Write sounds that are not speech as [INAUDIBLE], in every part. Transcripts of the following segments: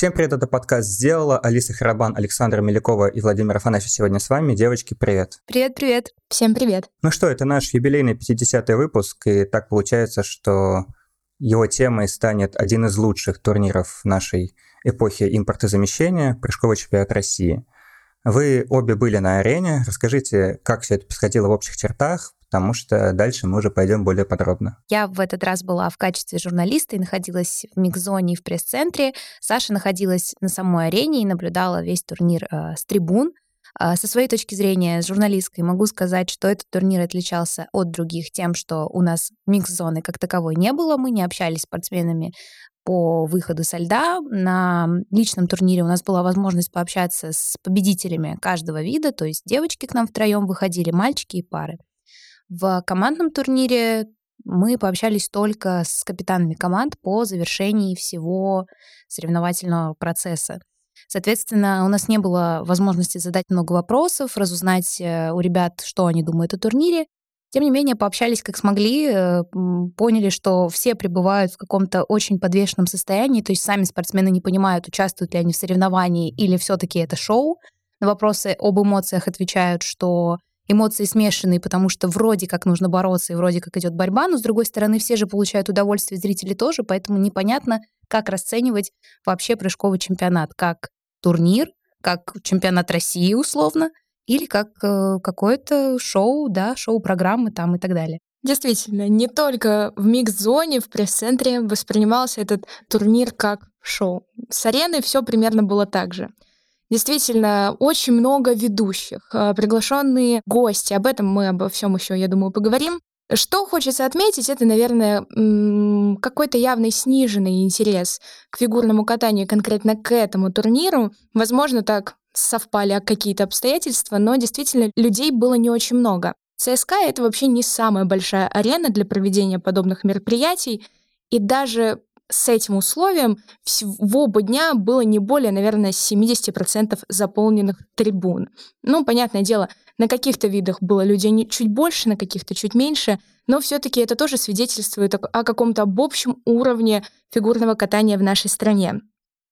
Всем привет, это подкаст «Сделала». Алиса Харабан, Александра Мелякова и Владимир Афанасьев сегодня с вами. Девочки, привет. Привет-привет. Всем привет. Ну что, это наш юбилейный 50-й выпуск, и так получается, что его темой станет один из лучших турниров нашей эпохи импортозамещения – прыжковый чемпионат России. Вы обе были на арене. Расскажите, как все это происходило в общих чертах, потому что дальше мы уже пойдем более подробно. Я в этот раз была в качестве журналиста и находилась в микзоне и в пресс-центре. Саша находилась на самой арене и наблюдала весь турнир э, с трибун. Э, со своей точки зрения, журналисткой, могу сказать, что этот турнир отличался от других тем, что у нас микс-зоны как таковой не было, мы не общались с спортсменами по выходу со льда. На личном турнире у нас была возможность пообщаться с победителями каждого вида, то есть девочки к нам втроем выходили, мальчики и пары. В командном турнире мы пообщались только с капитанами команд по завершении всего соревновательного процесса. Соответственно, у нас не было возможности задать много вопросов, разузнать э, у ребят, что они думают о турнире. Тем не менее, пообщались как смогли, э, поняли, что все пребывают в каком-то очень подвешенном состоянии, то есть сами спортсмены не понимают, участвуют ли они в соревновании или все-таки это шоу. На вопросы об эмоциях отвечают, что эмоции смешанные, потому что вроде как нужно бороться и вроде как идет борьба, но с другой стороны все же получают удовольствие, зрители тоже, поэтому непонятно, как расценивать вообще прыжковый чемпионат, как турнир, как чемпионат России условно, или как э, какое-то шоу, да, шоу-программы там и так далее. Действительно, не только в микс-зоне, в пресс-центре воспринимался этот турнир как шоу. С арены все примерно было так же. Действительно, очень много ведущих, э, приглашенные гости. Об этом мы обо всем еще, я думаю, поговорим. Что хочется отметить, это, наверное, какой-то явный сниженный интерес к фигурному катанию, конкретно к этому турниру. Возможно, так совпали какие-то обстоятельства, но действительно людей было не очень много. ЦСКА — это вообще не самая большая арена для проведения подобных мероприятий, и даже с этим условием в оба дня было не более, наверное, 70% заполненных трибун. Ну, понятное дело, на каких-то видах было людей чуть больше, на каких-то чуть меньше, но все-таки это тоже свидетельствует о каком-то об общем уровне фигурного катания в нашей стране.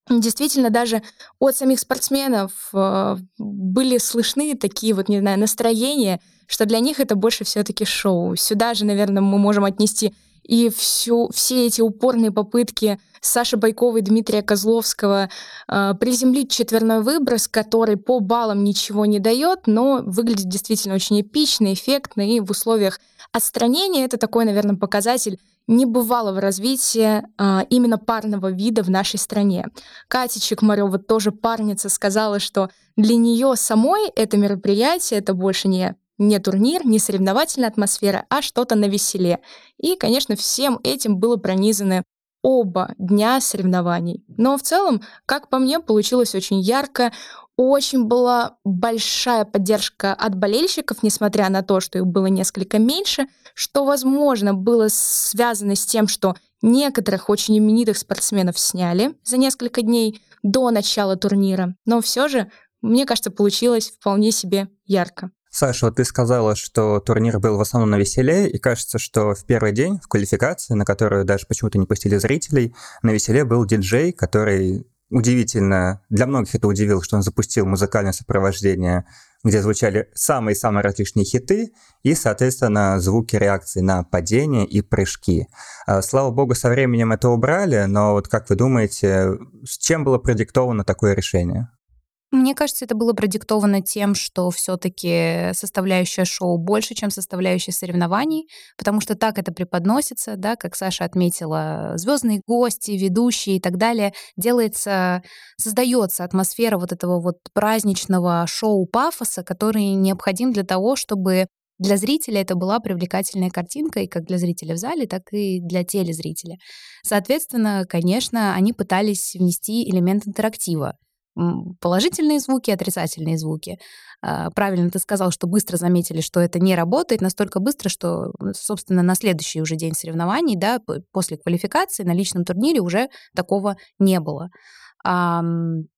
Действительно, даже от самих спортсменов э, были слышны такие вот, не знаю, настроения, что для них это больше все-таки шоу. Сюда же, наверное, мы можем отнести и всю, все эти упорные попытки Саши Байковой, Дмитрия Козловского э, приземлить четверной выброс, который по баллам ничего не дает, но выглядит действительно очень эпично, эффектно, и в условиях отстранения это такой, наверное, показатель небывалого развития э, именно парного вида в нашей стране. Катя Чекмарева, тоже парница, сказала, что для нее самой это мероприятие, это больше не не турнир, не соревновательная атмосфера, а что-то на веселе. И, конечно, всем этим было пронизаны оба дня соревнований. Но в целом, как по мне, получилось очень ярко. Очень была большая поддержка от болельщиков, несмотря на то, что их было несколько меньше, что, возможно, было связано с тем, что некоторых очень именитых спортсменов сняли за несколько дней до начала турнира. Но все же, мне кажется, получилось вполне себе ярко. Саша, вот ты сказала, что турнир был в основном на веселе, и кажется, что в первый день в квалификации, на которую даже почему-то не пустили зрителей, на веселе был диджей, который удивительно, для многих это удивило, что он запустил музыкальное сопровождение, где звучали самые-самые различные хиты и, соответственно, звуки реакции на падение и прыжки. А, слава богу, со временем это убрали, но вот как вы думаете, с чем было продиктовано такое решение? Мне кажется, это было продиктовано тем, что все-таки составляющая шоу больше, чем составляющая соревнований, потому что так это преподносится, да, как Саша отметила, звездные гости, ведущие и так далее, делается, создается атмосфера вот этого вот праздничного шоу пафоса, который необходим для того, чтобы для зрителя это была привлекательная картинка, и как для зрителя в зале, так и для телезрителя. Соответственно, конечно, они пытались внести элемент интерактива положительные звуки, отрицательные звуки. А, правильно ты сказал, что быстро заметили, что это не работает, настолько быстро, что, собственно, на следующий уже день соревнований, да, после квалификации на личном турнире уже такого не было. А,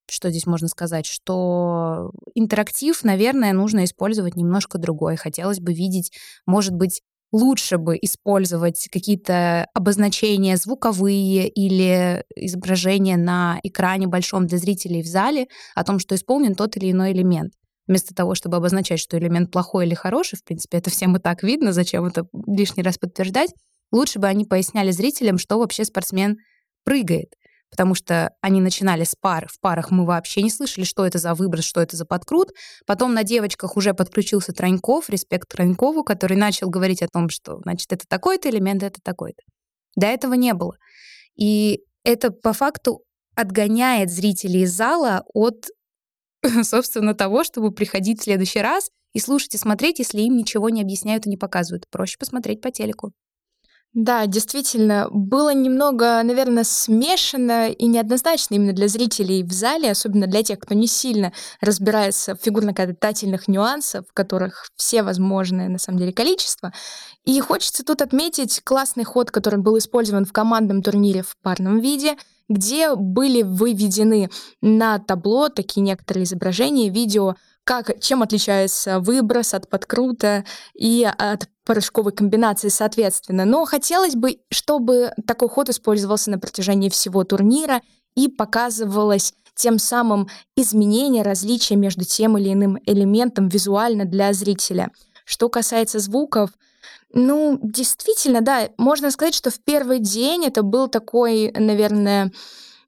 что здесь можно сказать? Что интерактив, наверное, нужно использовать немножко другой. Хотелось бы видеть, может быть, лучше бы использовать какие-то обозначения звуковые или изображения на экране большом для зрителей в зале о том, что исполнен тот или иной элемент. Вместо того, чтобы обозначать, что элемент плохой или хороший, в принципе, это всем и так видно, зачем это лишний раз подтверждать, лучше бы они поясняли зрителям, что вообще спортсмен прыгает потому что они начинали с пар. В парах мы вообще не слышали, что это за выброс, что это за подкрут. Потом на девочках уже подключился Троньков, респект Тронькову, который начал говорить о том, что, значит, это такой-то элемент, это такой-то. До этого не было. И это по факту отгоняет зрителей из зала от, [LAUGHS] собственно, того, чтобы приходить в следующий раз и слушать и смотреть, если им ничего не объясняют и не показывают. Проще посмотреть по телеку. Да, действительно, было немного, наверное, смешано и неоднозначно именно для зрителей в зале, особенно для тех, кто не сильно разбирается в фигурно-катательных нюансах, в которых все возможные, на самом деле, количество. И хочется тут отметить классный ход, который был использован в командном турнире в парном виде, где были выведены на табло такие некоторые изображения, видео как, чем отличается выброс от подкрута и от порошковой комбинации, соответственно. Но хотелось бы, чтобы такой ход использовался на протяжении всего турнира и показывалось тем самым изменение, различия между тем или иным элементом визуально для зрителя. Что касается звуков, ну, действительно, да, можно сказать, что в первый день это был такой, наверное,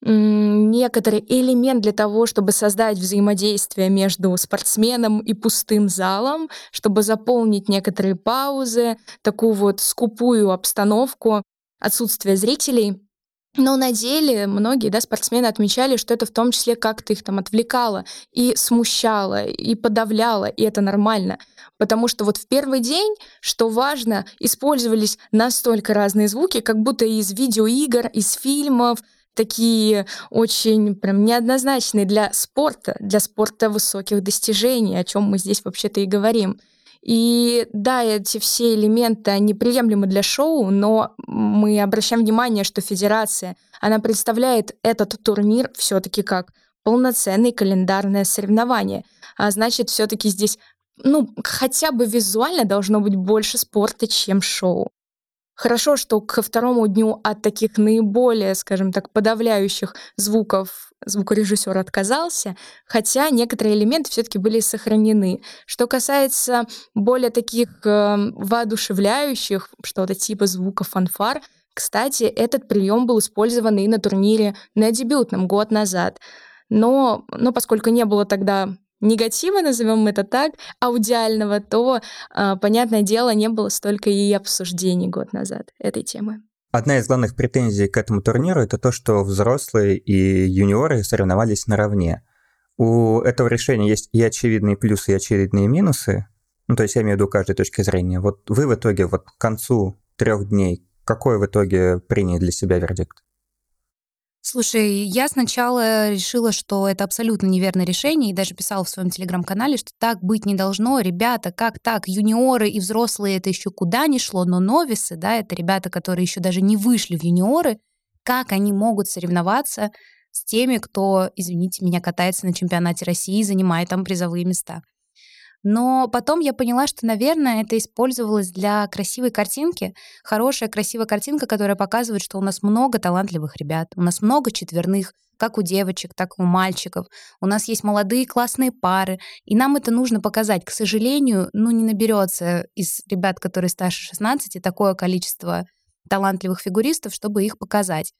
некоторый элемент для того, чтобы создать взаимодействие между спортсменом и пустым залом, чтобы заполнить некоторые паузы, такую вот скупую обстановку отсутствия зрителей. Но на деле многие да, спортсмены отмечали, что это в том числе как-то их там отвлекало и смущало, и подавляло, и это нормально. Потому что вот в первый день, что важно, использовались настолько разные звуки, как будто из видеоигр, из фильмов, такие очень прям неоднозначные для спорта, для спорта высоких достижений, о чем мы здесь вообще-то и говорим. И да, эти все элементы, они приемлемы для шоу, но мы обращаем внимание, что федерация, она представляет этот турнир все-таки как полноценное календарное соревнование. А значит, все-таки здесь ну, хотя бы визуально должно быть больше спорта, чем шоу. Хорошо, что ко второму дню от таких наиболее, скажем так, подавляющих звуков звукорежиссер отказался, хотя некоторые элементы все-таки были сохранены. Что касается более таких э, воодушевляющих, что-то типа звука фанфар, кстати, этот прием был использован и на турнире на дебютном год назад. Но, но поскольку не было тогда негатива, назовем это так, аудиального, то, а, понятное дело, не было столько и обсуждений год назад этой темы. Одна из главных претензий к этому турниру это то, что взрослые и юниоры соревновались наравне. У этого решения есть и очевидные плюсы, и очевидные минусы. Ну, то есть я имею в виду каждой точки зрения. Вот вы в итоге, вот к концу трех дней, какой в итоге приняли для себя вердикт? Слушай, я сначала решила, что это абсолютно неверное решение, и даже писала в своем телеграм-канале, что так быть не должно. Ребята, как так? Юниоры и взрослые это еще куда ни шло, но новисы, да, это ребята, которые еще даже не вышли в юниоры, как они могут соревноваться с теми, кто, извините меня, катается на чемпионате России и занимает там призовые места. Но потом я поняла, что, наверное, это использовалось для красивой картинки. Хорошая, красивая картинка, которая показывает, что у нас много талантливых ребят, у нас много четверных, как у девочек, так и у мальчиков. У нас есть молодые классные пары, и нам это нужно показать. К сожалению, ну не наберется из ребят, которые старше 16, такое количество талантливых фигуристов, чтобы их показать.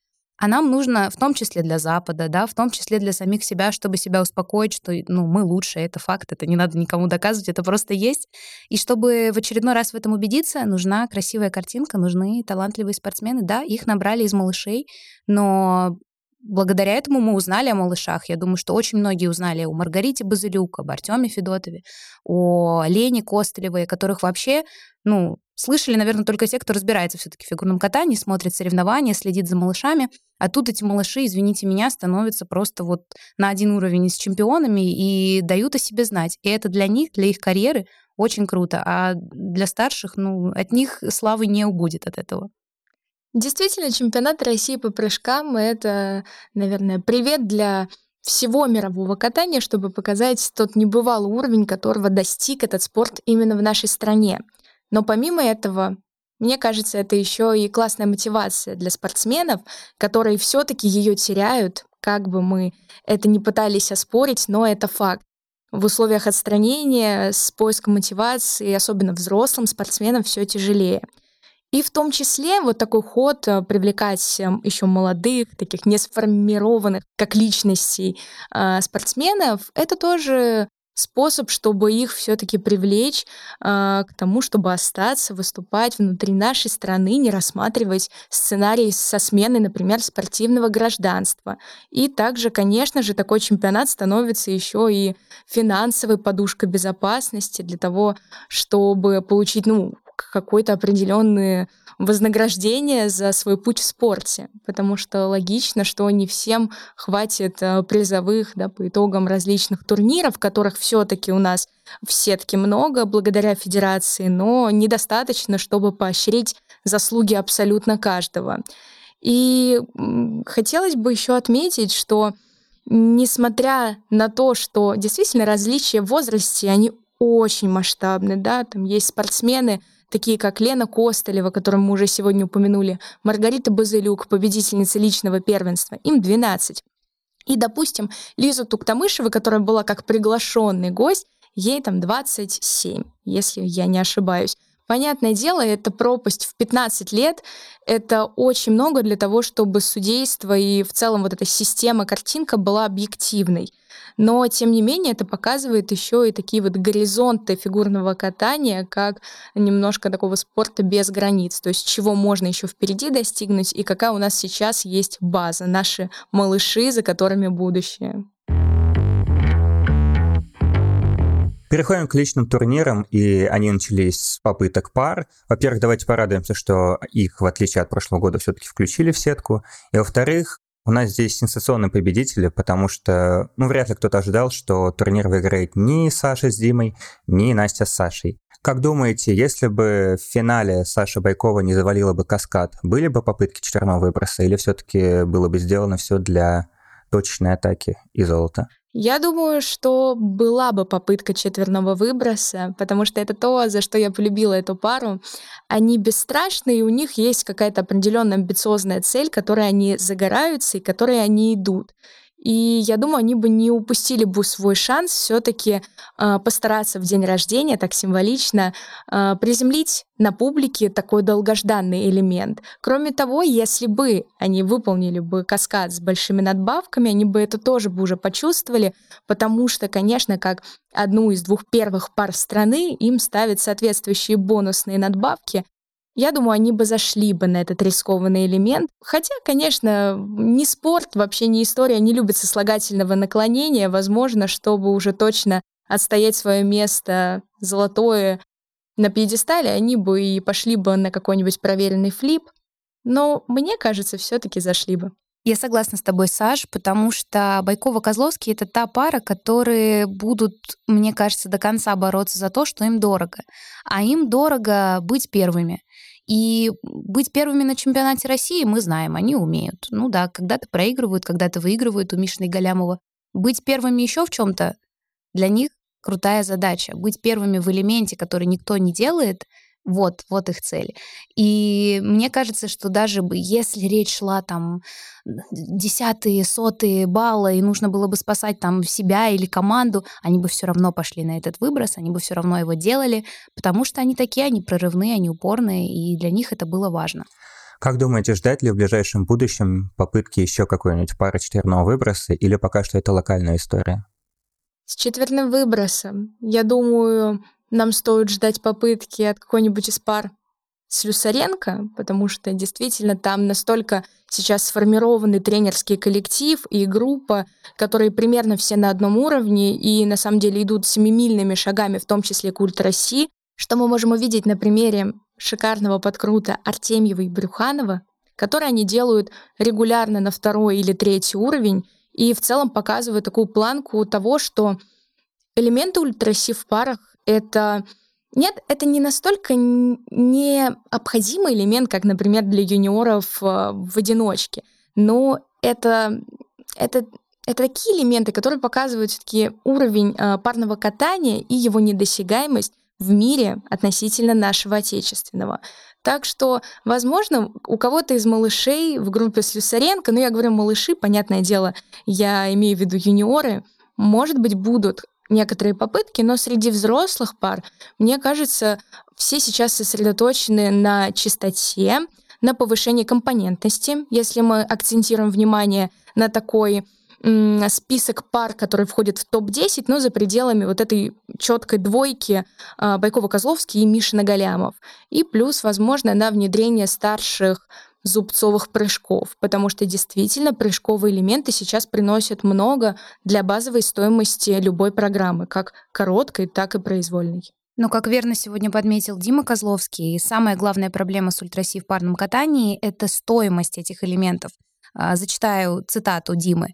А нам нужно, в том числе для Запада, да, в том числе для самих себя, чтобы себя успокоить, что ну, мы лучше, это факт, это не надо никому доказывать, это просто есть. И чтобы в очередной раз в этом убедиться, нужна красивая картинка, нужны талантливые спортсмены. Да, их набрали из малышей, но благодаря этому мы узнали о малышах. Я думаю, что очень многие узнали о Маргарите Базилюк, об Артеме Федотове, о Лене Костылевой, которых вообще, ну, слышали, наверное, только те, кто разбирается все-таки в фигурном катании, смотрит соревнования, следит за малышами. А тут эти малыши, извините меня, становятся просто вот на один уровень с чемпионами и дают о себе знать. И это для них, для их карьеры очень круто. А для старших, ну, от них славы не убудет от этого. Действительно, чемпионат России по прыжкам — это, наверное, привет для всего мирового катания, чтобы показать тот небывалый уровень, которого достиг этот спорт именно в нашей стране. Но помимо этого, Мне кажется, это еще и классная мотивация для спортсменов, которые все-таки ее теряют, как бы мы это не пытались оспорить, но это факт. В условиях отстранения с поиском мотивации, особенно взрослым спортсменам, все тяжелее. И в том числе вот такой ход э, привлекать эм, еще молодых, таких не сформированных как личностей э, спортсменов, это тоже способ, чтобы их все-таки привлечь э, к тому, чтобы остаться, выступать внутри нашей страны, не рассматривать сценарий со сменой, например, спортивного гражданства. И также, конечно же, такой чемпионат становится еще и финансовой подушкой безопасности для того, чтобы получить, ну, какое-то определенное вознаграждение за свой путь в спорте, потому что логично, что не всем хватит э, призовых да, по итогам различных турниров, которых все-таки у нас в сетке много благодаря федерации, но недостаточно, чтобы поощрить заслуги абсолютно каждого. И хотелось бы еще отметить, что несмотря на то, что действительно различия в возрасте, они очень масштабны, да, там есть спортсмены, такие как Лена Костолева, которую мы уже сегодня упомянули, Маргарита Базылюк, победительница личного первенства, им 12. И, допустим, Лиза Туктамышева, которая была как приглашенный гость, ей там 27, если я не ошибаюсь. Понятное дело, это пропасть в 15 лет, это очень много для того, чтобы судейство и в целом вот эта система, картинка была объективной. Но, тем не менее, это показывает еще и такие вот горизонты фигурного катания, как немножко такого спорта без границ, то есть чего можно еще впереди достигнуть и какая у нас сейчас есть база, наши малыши, за которыми будущее. Переходим к личным турнирам, и они начались с попыток пар. Во-первых, давайте порадуемся, что их, в отличие от прошлого года, все-таки включили в сетку. И во-вторых, у нас здесь сенсационные победители, потому что, ну, вряд ли кто-то ожидал, что турнир выиграет ни Саша с Димой, ни Настя с Сашей. Как думаете, если бы в финале Саша Байкова не завалила бы каскад, были бы попытки четверного выброса или все-таки было бы сделано все для точечной атаки и золота? Я думаю, что была бы попытка четверного выброса, потому что это то, за что я полюбила эту пару. Они бесстрашны, и у них есть какая-то определенная амбициозная цель, которой они загораются и которой они идут. И я думаю, они бы не упустили бы свой шанс все-таки э, а, постараться в день рождения, так символично, э, приземлить на публике такой долгожданный элемент. Кроме того, если бы они выполнили бы каскад с большими надбавками, они бы это тоже бы уже почувствовали, потому что, конечно, как одну из двух первых пар страны им ставят соответствующие бонусные надбавки, я думаю, они бы зашли бы на этот рискованный элемент. Хотя, конечно, не спорт, вообще не история не любит сослагательного наклонения. Возможно, чтобы уже точно отстоять свое место золотое на пьедестале, они бы и пошли бы на какой-нибудь проверенный флип. Но мне кажется, все-таки зашли бы. Я согласна с тобой, Саш, потому что Байкова-Козловский — это та пара, которые будут, мне кажется, до конца бороться за то, что им дорого. А им дорого быть первыми. И быть первыми на чемпионате России мы знаем, они умеют. Ну да, когда-то проигрывают, когда-то выигрывают у Мишины Галямова. Быть первыми еще в чем-то для них крутая задача. Быть первыми в элементе, который никто не делает, вот, вот их цель. И мне кажется, что даже бы, если речь шла там десятые, сотые баллы, и нужно было бы спасать там себя или команду, они бы все равно пошли на этот выброс, они бы все равно его делали, потому что они такие, они прорывные, они упорные, и для них это было важно. Как думаете, ждать ли в ближайшем будущем попытки еще какой-нибудь пары четверного выброса, или пока что это локальная история? С четверным выбросом, я думаю, нам стоит ждать попытки от какой-нибудь из пар Слюсаренко, потому что действительно там настолько сейчас сформированный тренерский коллектив и группа, которые примерно все на одном уровне и на самом деле идут семимильными шагами, в том числе к ультраси, что мы можем увидеть на примере шикарного подкрута Артемьева и Брюханова, которые они делают регулярно на второй или третий уровень и в целом показывают такую планку того, что элементы ультраси в парах это нет, это не настолько необходимый элемент, как, например, для юниоров э, в одиночке. Но это, это, это такие элементы, которые показывают все-таки уровень э, парного катания и его недосягаемость в мире относительно нашего отечественного. Так что, возможно, у кого-то из малышей в группе Слюсаренко, ну я говорю малыши, понятное дело, я имею в виду юниоры, может быть, будут некоторые попытки, но среди взрослых пар, мне кажется, все сейчас сосредоточены на чистоте, на повышении компонентности. Если мы акцентируем внимание на такой список пар, которые входят в топ-10, но за пределами вот этой четкой двойки а, Байкова-Козловский и Мишина Галямов. И плюс, возможно, на внедрение старших зубцовых прыжков, потому что действительно прыжковые элементы сейчас приносят много для базовой стоимости любой программы, как короткой, так и произвольной. Но, как верно сегодня подметил Дима Козловский, самая главная проблема с ультраси в парном катании — это стоимость этих элементов. А, зачитаю цитату Димы.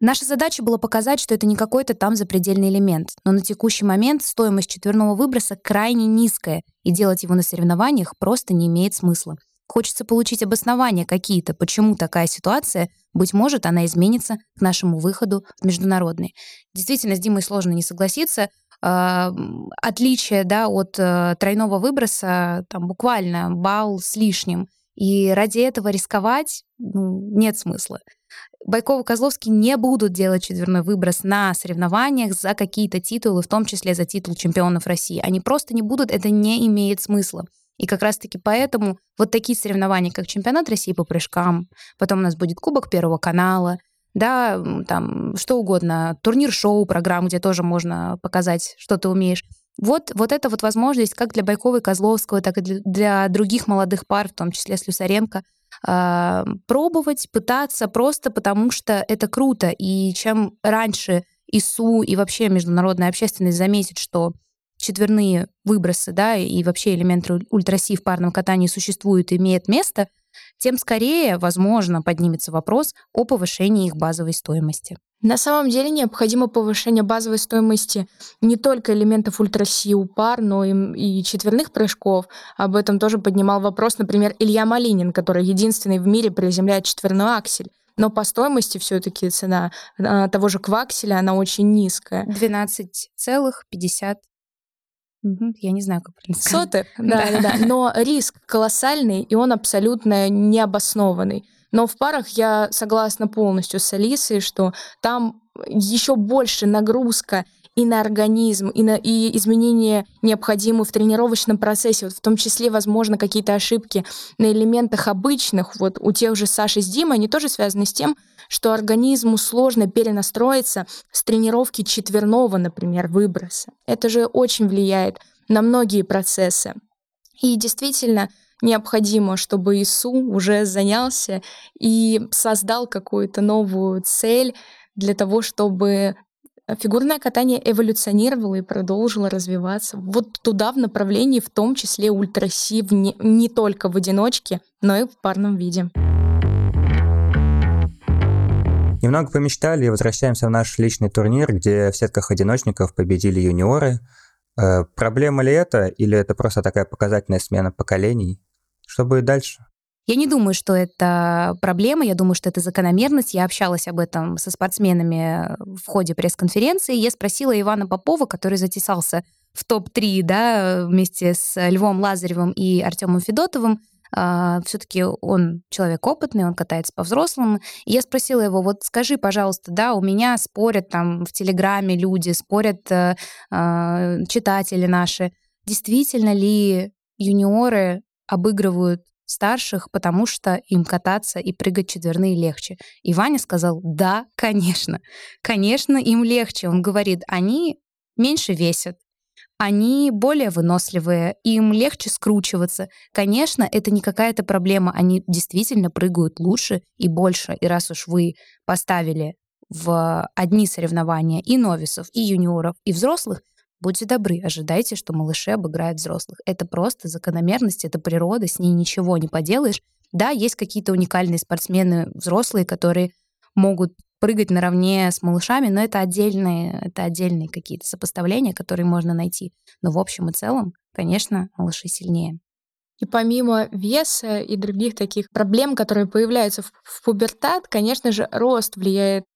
Наша задача была показать, что это не какой-то там запредельный элемент, но на текущий момент стоимость четверного выброса крайне низкая, и делать его на соревнованиях просто не имеет смысла. Хочется получить обоснования какие-то, почему такая ситуация, быть может, она изменится к нашему выходу в международный. Действительно, с Димой сложно не согласиться. А, отличие да, от э, тройного выброса там буквально балл с лишним. И ради этого рисковать ну, нет смысла. Байков и Козловский не будут делать четверной выброс на соревнованиях за какие-то титулы, в том числе за титул чемпионов России. Они просто не будут, это не имеет смысла. И как раз-таки поэтому вот такие соревнования, как чемпионат России по прыжкам, потом у нас будет Кубок Первого канала, да, там что угодно, турнир-шоу, программу, где тоже можно показать, что ты умеешь. Вот, вот это вот возможность как для Байкова и Козловского, так и для, для других молодых пар, в том числе Слюсаренко, э, пробовать, пытаться просто потому, что это круто. И чем раньше ИСУ и вообще международная общественность заметит, что четверные выбросы, да, и вообще элементы ультраси в парном катании существуют и имеют место, тем скорее, возможно, поднимется вопрос о повышении их базовой стоимости. На самом деле необходимо повышение базовой стоимости не только элементов ультрасиу пар, но и, и четверных прыжков. Об этом тоже поднимал вопрос, например, Илья Малинин, который единственный в мире приземляет четверной аксель. Но по стоимости все-таки цена а, того же квакселя, она очень низкая. 12,50 я не знаю, как правильно сказать. Соты, [LAUGHS] да, да, да. [LAUGHS] Но риск колоссальный, и он абсолютно необоснованный. Но в парах я согласна полностью с Алисой, что там еще больше нагрузка и на организм, и на и изменения необходимые в тренировочном процессе, вот в том числе, возможно, какие-то ошибки на элементах обычных, вот у тех же Саши с Димой, они тоже связаны с тем, что организму сложно перенастроиться с тренировки четверного, например, выброса. Это же очень влияет на многие процессы. И действительно, необходимо, чтобы ИСУ уже занялся и создал какую-то новую цель для того, чтобы фигурное катание эволюционировало и продолжило развиваться вот туда, в направлении, в том числе ультраси, не, не только в одиночке, но и в парном виде. Немного помечтали и возвращаемся в наш личный турнир, где в сетках одиночников победили юниоры. Э, проблема ли это, или это просто такая показательная смена поколений? Что будет дальше? Я не думаю, что это проблема, я думаю, что это закономерность. Я общалась об этом со спортсменами в ходе пресс-конференции. Я спросила Ивана Попова, который затесался в топ-3 да, вместе с Львом Лазаревым и Артемом Федотовым. А, все-таки он человек опытный, он катается по взрослым. И я спросила его, вот скажи, пожалуйста, да, у меня спорят там в Телеграме люди, спорят uh, uh, читатели наши, действительно ли юниоры обыгрывают старших, потому что им кататься и прыгать четверные легче. И Ваня сказал, да, конечно, конечно, им легче. Он говорит, они меньше весят, они более выносливые, им легче скручиваться. Конечно, это не какая-то проблема, они действительно прыгают лучше и больше. И раз уж вы поставили в одни соревнования и новисов, и юниоров, и взрослых, Будьте добры, ожидайте, что малыши обыграют взрослых. Это просто закономерность, это природа, с ней ничего не поделаешь. Да, есть какие-то уникальные спортсмены взрослые, которые могут прыгать наравне с малышами, но это отдельные, это отдельные какие-то сопоставления, которые можно найти. Но в общем и целом, конечно, малыши сильнее. И помимо веса и других таких проблем, которые появляются в, в пубертат, конечно же, рост влияет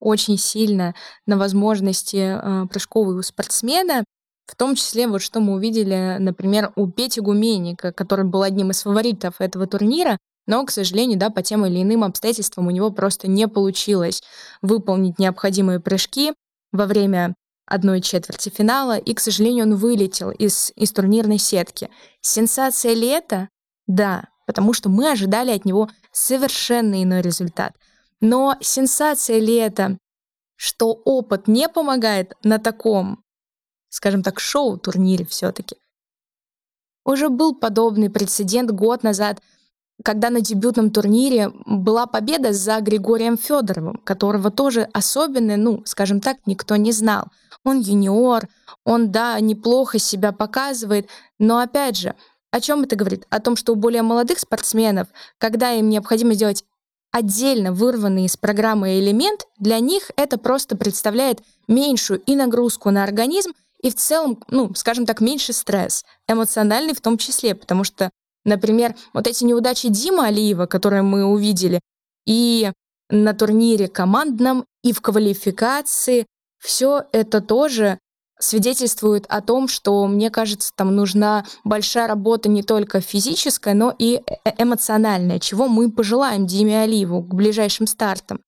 очень сильно на возможности э, прыжковые у спортсмена. В том числе, вот что мы увидели, например, у Пети Гуменника, который был одним из фаворитов этого турнира, но, к сожалению, да, по тем или иным обстоятельствам у него просто не получилось выполнить необходимые прыжки во время одной четверти финала, и, к сожалению, он вылетел из, из турнирной сетки. Сенсация ли это? Да, потому что мы ожидали от него совершенно иной результат. Но сенсация ли это, что опыт не помогает на таком, скажем так, шоу-турнире все-таки? Уже был подобный прецедент год назад, когда на дебютном турнире была победа за Григорием Федоровым, которого тоже особенно, ну, скажем так, никто не знал. Он юниор, он, да, неплохо себя показывает, но опять же, о чем это говорит? О том, что у более молодых спортсменов, когда им необходимо сделать отдельно вырванный из программы элемент, для них это просто представляет меньшую и нагрузку на организм, и в целом, ну, скажем так, меньше стресс, эмоциональный в том числе, потому что, например, вот эти неудачи Дима Алиева, которые мы увидели, и на турнире командном, и в квалификации, все это тоже свидетельствует о том, что, мне кажется, там нужна большая работа не только физическая, но и э, эмоциональная, чего мы пожелаем Диме Алиеву к ближайшим стартам.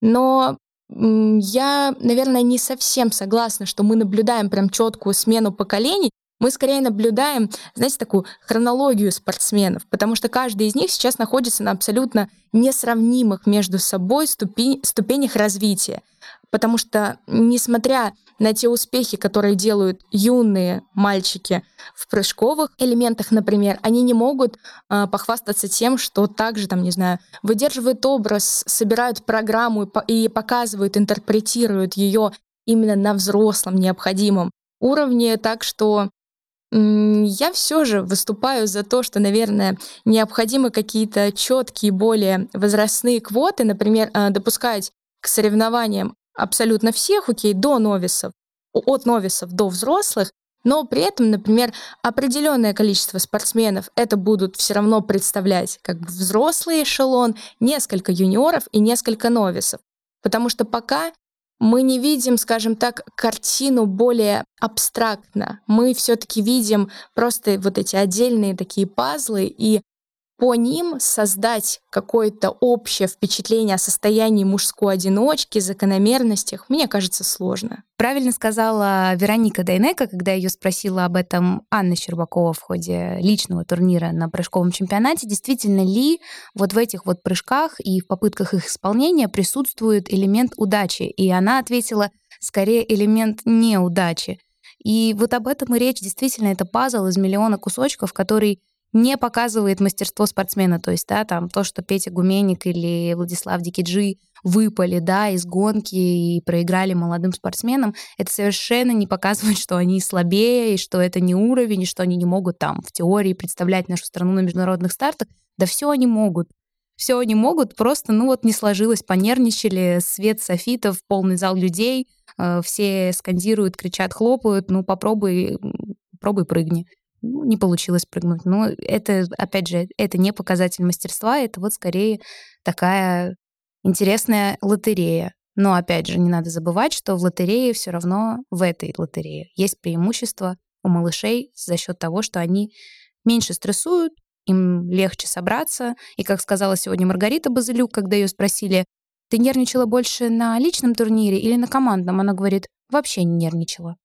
Но я, наверное, не совсем согласна, что мы наблюдаем прям четкую смену поколений. Мы скорее наблюдаем, знаете, такую хронологию спортсменов, потому что каждый из них сейчас находится на абсолютно несравнимых между собой ступень, ступенях развития. Потому что, несмотря на те успехи, которые делают юные мальчики в прыжковых элементах, например, они не могут э, похвастаться тем, что также, там, не знаю, выдерживают образ, собирают программу и, и показывают, интерпретируют ее именно на взрослом необходимом уровне, так что я все же выступаю за то, что, наверное, необходимы какие-то четкие, более возрастные квоты, например, а, допускать к соревнованиям абсолютно всех, окей, до новисов, от новисов до взрослых, но при этом, например, определенное количество спортсменов это будут все равно представлять как бы взрослый эшелон, несколько юниоров и несколько новисов. Потому что пока мы не видим, скажем так, картину более абстрактно. Мы все-таки видим просто вот эти отдельные такие пазлы, и по ним создать какое-то общее впечатление о состоянии мужской одиночки, закономерностях, мне кажется, сложно. Правильно сказала Вероника Дайнека, когда ее спросила об этом Анна Щербакова в ходе личного турнира на прыжковом чемпионате. Действительно ли вот в этих вот прыжках и в попытках их исполнения присутствует элемент удачи? И она ответила, скорее элемент неудачи. И вот об этом и речь. Действительно, это пазл из миллиона кусочков, который не показывает мастерство спортсмена. То есть, да, там то, что Петя Гуменник или Владислав Дикиджи выпали, да, из гонки и проиграли молодым спортсменам, это совершенно не показывает, что они слабее, и что это не уровень, и что они не могут там в теории представлять нашу страну на международных стартах. Да все они могут. Все они могут, просто, ну вот, не сложилось, понервничали, свет софитов, полный зал людей, э, все скандируют, кричат, хлопают, ну попробуй, попробуй прыгни ну, не получилось прыгнуть. Но это, опять же, это не показатель мастерства, это вот скорее такая интересная лотерея. Но, опять же, не надо забывать, что в лотерее все равно, в этой лотерее, есть преимущество у малышей за счет того, что они меньше стрессуют, им легче собраться. И, как сказала сегодня Маргарита Базылюк, когда ее спросили, ты нервничала больше на личном турнире или на командном? Она говорит, вообще не нервничала.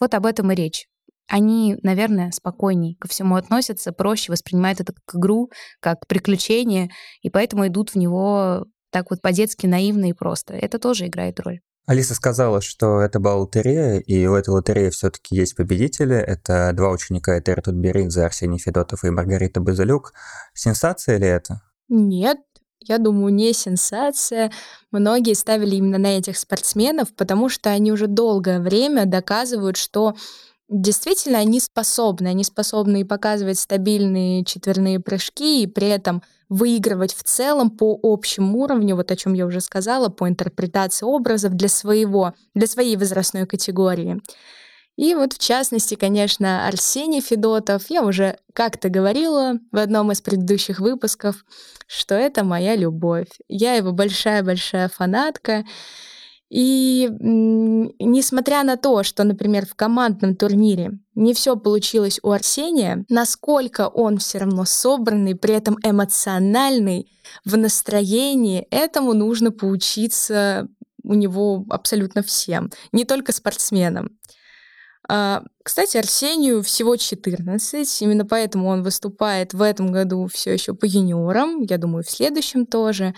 Вот об этом и речь они, наверное, спокойней ко всему относятся, проще воспринимают это как игру, как приключение, и поэтому идут в него так вот по-детски наивно и просто. Это тоже играет роль. Алиса сказала, что это была лотерея, и у этой лотереи все-таки есть победители. Это два ученика Этери Тутберидзе, Арсений Федотов и Маргарита Базалюк. Сенсация ли это? Нет, я думаю, не сенсация. Многие ставили именно на этих спортсменов, потому что они уже долгое время доказывают, что Действительно, они способны, они способны показывать стабильные четверные прыжки, и при этом выигрывать в целом по общему уровню, вот о чем я уже сказала, по интерпретации образов для своего, для своей возрастной категории. И вот в частности, конечно, Арсений Федотов, я уже как-то говорила в одном из предыдущих выпусков, что это моя любовь. Я его большая-большая фанатка. И несмотря на то, что, например, в командном турнире не все получилось у Арсения, насколько он все равно собранный, при этом эмоциональный, в настроении, этому нужно поучиться у него абсолютно всем, не только спортсменам. А, кстати, Арсению всего 14, именно поэтому он выступает в этом году все еще по юниорам, я думаю, в следующем тоже.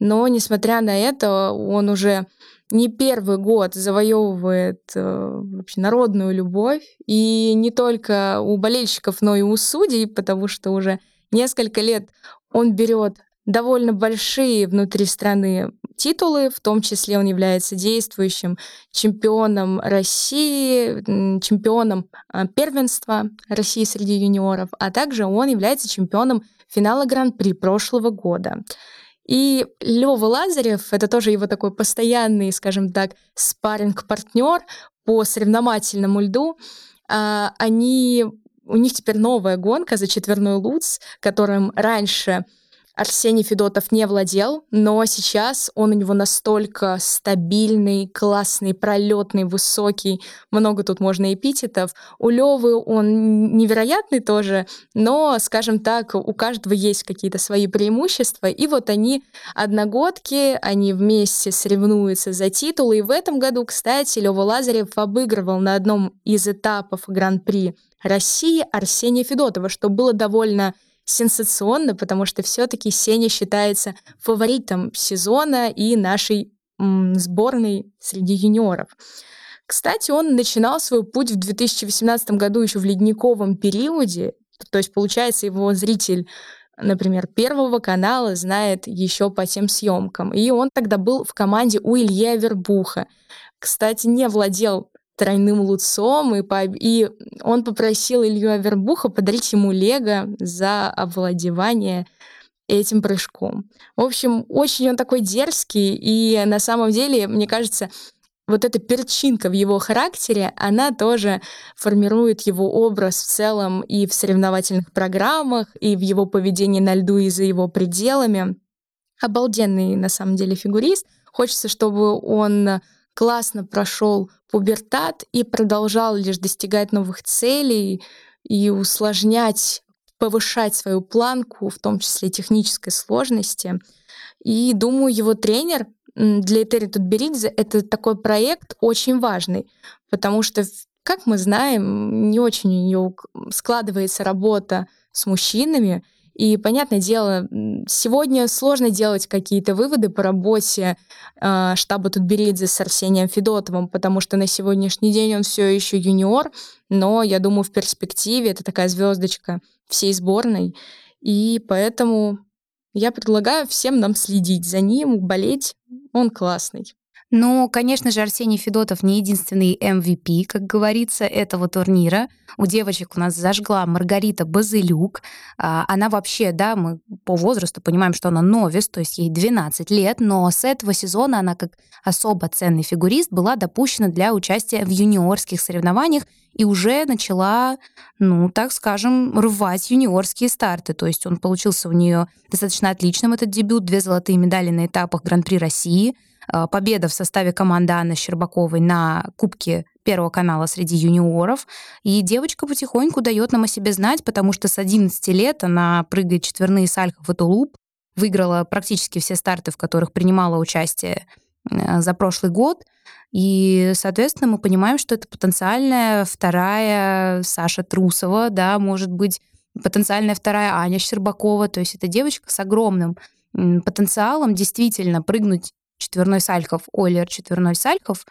Но, несмотря на это, он уже не первый год завоевывает э, вообще народную любовь. И не только у болельщиков, но и у судей, потому что уже несколько лет он берет довольно большие внутри страны титулы, в том числе он является действующим чемпионом России, чемпионом а, первенства России среди юниоров, а также он является чемпионом финала Гран-при прошлого года. И Лёва Лазарев, это тоже его такой постоянный, скажем так, спарринг партнер по соревновательному льду, а, они у них теперь новая гонка за четверной луц, которым раньше Арсений Федотов не владел, но сейчас он у него настолько стабильный, классный, пролетный, высокий, много тут можно эпитетов. У Левы он невероятный тоже, но, скажем так, у каждого есть какие-то свои преимущества, и вот они одногодки, они вместе соревнуются за титулы, и в этом году, кстати, Лева Лазарев обыгрывал на одном из этапов Гран-при России Арсения Федотова, что было довольно сенсационно, потому что все-таки Сеня считается фаворитом сезона и нашей м, сборной среди юниоров. Кстати, он начинал свой путь в 2018 году еще в ледниковом периоде, то есть, получается, его зритель например, Первого канала знает еще по тем съемкам. И он тогда был в команде у Илья Вербуха. Кстати, не владел тройным луцом, и, по... и он попросил Илью Авербуха подарить ему лего за овладевание этим прыжком. В общем, очень он такой дерзкий, и на самом деле, мне кажется, вот эта перчинка в его характере, она тоже формирует его образ в целом и в соревновательных программах, и в его поведении на льду и за его пределами. Обалденный, на самом деле, фигурист. Хочется, чтобы он классно прошел пубертат и продолжал лишь достигать новых целей и усложнять, повышать свою планку, в том числе технической сложности. И думаю, его тренер для Этери Тутберидзе это такой проект очень важный, потому что, как мы знаем, не очень у нее складывается работа с мужчинами, и, понятное дело, сегодня сложно делать какие-то выводы по работе э, штаба Тутберидзе с Арсением Федотовым, потому что на сегодняшний день он все еще юниор, но я думаю, в перспективе это такая звездочка всей сборной. И поэтому я предлагаю всем нам следить за ним, болеть. Он классный. Ну, конечно же, Арсений Федотов не единственный MVP, как говорится, этого турнира. У девочек у нас зажгла Маргарита Базылюк. А, она вообще, да, мы по возрасту понимаем, что она новис, то есть ей 12 лет, но с этого сезона она как особо ценный фигурист была допущена для участия в юниорских соревнованиях и уже начала, ну, так скажем, рвать юниорские старты. То есть он получился у нее достаточно отличным, этот дебют, две золотые медали на этапах Гран-при России — победа в составе команды Анны Щербаковой на Кубке Первого канала среди юниоров. И девочка потихоньку дает нам о себе знать, потому что с 11 лет она прыгает четверные сальхов и тулуп, выиграла практически все старты, в которых принимала участие э, за прошлый год. И, соответственно, мы понимаем, что это потенциальная вторая Саша Трусова, да, может быть, потенциальная вторая Аня Щербакова. То есть это девочка с огромным потенциалом действительно прыгнуть четверной Сальхов, Олер четверной Сальхов,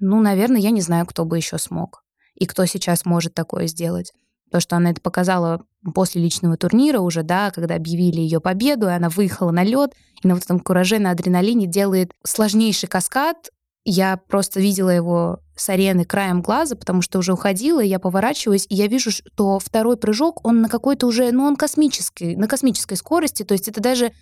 ну, наверное, я не знаю, кто бы еще смог. И кто сейчас может такое сделать. То, что она это показала после личного турнира уже, да, когда объявили ее победу, и она выехала на лед, и на вот этом кураже, на адреналине делает сложнейший каскад. Я просто видела его с арены краем глаза, потому что уже уходила, и я поворачиваюсь, и я вижу, что второй прыжок, он на какой-то уже, ну, он космический, на космической скорости, то есть это даже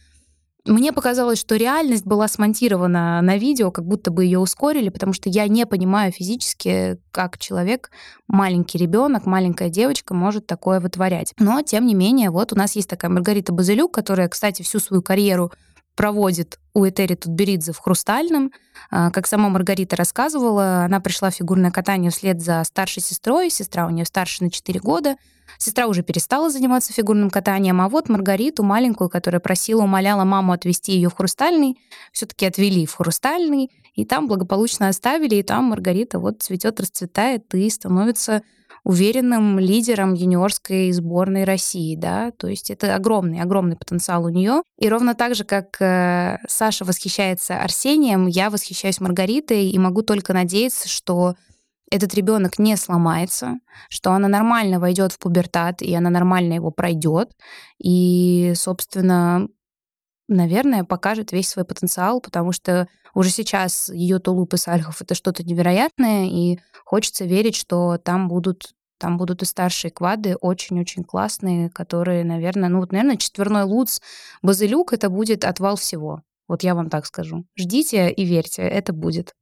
мне показалось, что реальность была смонтирована на видео, как будто бы ее ускорили, потому что я не понимаю физически, как человек, маленький ребенок, маленькая девочка может такое вытворять. Но, тем не менее, вот у нас есть такая Маргарита Базылюк, которая, кстати, всю свою карьеру проводит у Этери Тутберидзе в «Хрустальном». А, как сама Маргарита рассказывала, она пришла в фигурное катание вслед за старшей сестрой. Сестра у нее старше на 4 года. Сестра уже перестала заниматься фигурным катанием, а вот Маргариту, маленькую, которая просила, умоляла маму отвезти ее в «Хрустальный», все-таки отвели в «Хрустальный», и там благополучно оставили, и там Маргарита вот цветет, расцветает и становится уверенным лидером юниорской сборной России, да, то есть это огромный, огромный потенциал у нее. И ровно так же, как э, Саша восхищается Арсением, я восхищаюсь Маргаритой и могу только надеяться, что этот ребенок не сломается, что она нормально войдет в пубертат, и она нормально его пройдет. И, собственно, наверное, покажет весь свой потенциал, потому что уже сейчас ее тулуп и сальхов — это что-то невероятное, и хочется верить, что там будут там будут и старшие квады, очень-очень классные, которые, наверное, ну вот, наверное, четверной луц, базилюк — это будет отвал всего. Вот я вам так скажу. Ждите и верьте, это будет.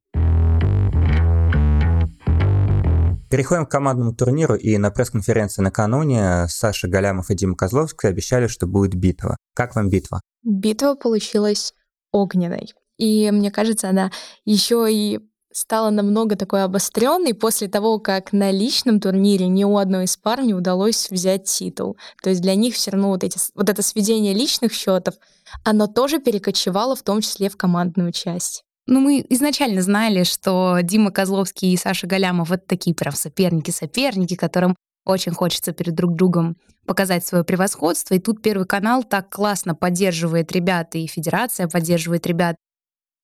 Переходим к командному турниру, и на пресс-конференции накануне Саша Галямов и Дима Козловский обещали, что будет битва. Как вам битва? Битва получилась огненной. И мне кажется, она еще и стала намного такой обостренной после того, как на личном турнире ни у одной из пар не удалось взять титул. То есть для них все равно вот, эти, вот это сведение личных счетов, оно тоже перекочевало в том числе в командную часть. Ну, мы изначально знали, что Дима Козловский и Саша Галямов — это такие прям соперники-соперники, которым очень хочется перед друг другом показать свое превосходство. И тут Первый канал так классно поддерживает ребят, и Федерация поддерживает ребят,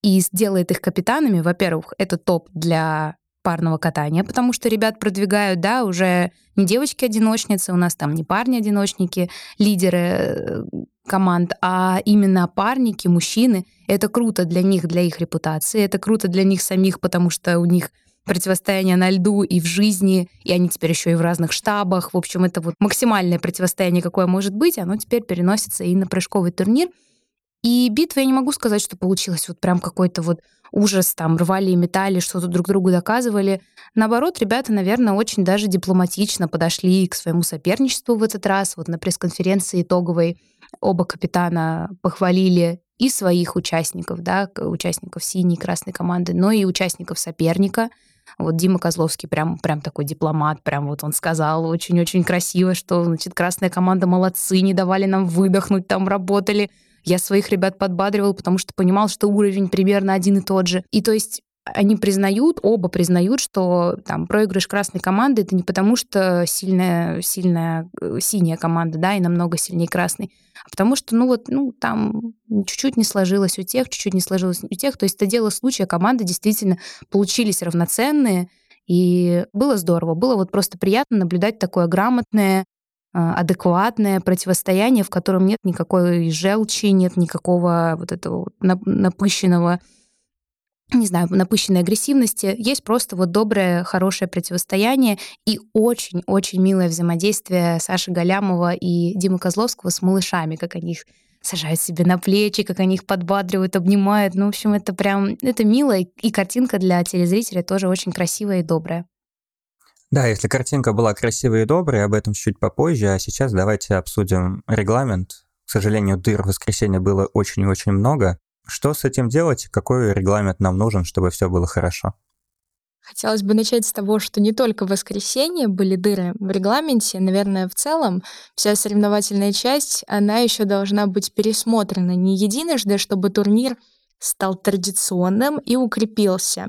и сделает их капитанами, во-первых, это топ для парного катания, потому что ребят продвигают, да, уже не девочки-одиночницы, у нас там не парни-одиночники, лидеры э, команд, а именно парники, мужчины. Это круто для них, для их репутации, это круто для них самих, потому что у них противостояние на льду и в жизни, и они теперь еще и в разных штабах. В общем, это вот максимальное противостояние, какое может быть, оно теперь переносится и на прыжковый турнир. И битва, я не могу сказать, что получилось вот прям какой-то вот ужас, там рвали и метали, что-то друг другу доказывали. Наоборот, ребята, наверное, очень даже дипломатично подошли к своему соперничеству в этот раз. Вот на пресс-конференции итоговой оба капитана похвалили и своих участников, да, участников синей и красной команды, но и участников соперника. Вот Дима Козловский прям, прям такой дипломат, прям вот он сказал очень-очень красиво, что, значит, красная команда молодцы, не давали нам выдохнуть, там работали я своих ребят подбадривал, потому что понимал, что уровень примерно один и тот же. И то есть они признают, оба признают, что там проигрыш красной команды это не потому, что сильная, сильная э, синяя команда, да, и намного сильнее красной, а потому что, ну вот, ну там чуть-чуть не сложилось у тех, чуть-чуть не сложилось у тех. То есть это дело случая, команды действительно получились равноценные, и было здорово, было вот просто приятно наблюдать такое грамотное, адекватное противостояние, в котором нет никакой желчи, нет никакого вот этого напыщенного не знаю, напыщенной агрессивности. Есть просто вот доброе, хорошее противостояние и очень-очень милое взаимодействие Саши Галямова и Димы Козловского с малышами, как они их сажают себе на плечи, как они их подбадривают, обнимают. Ну, в общем, это прям, это мило, и картинка для телезрителя тоже очень красивая и добрая. Да, если картинка была красивой и доброй, об этом чуть попозже, а сейчас давайте обсудим регламент. К сожалению, дыр в воскресенье было очень и очень много. Что с этим делать? Какой регламент нам нужен, чтобы все было хорошо? Хотелось бы начать с того, что не только в воскресенье были дыры в регламенте, наверное, в целом вся соревновательная часть, она еще должна быть пересмотрена не единожды, чтобы турнир стал традиционным и укрепился.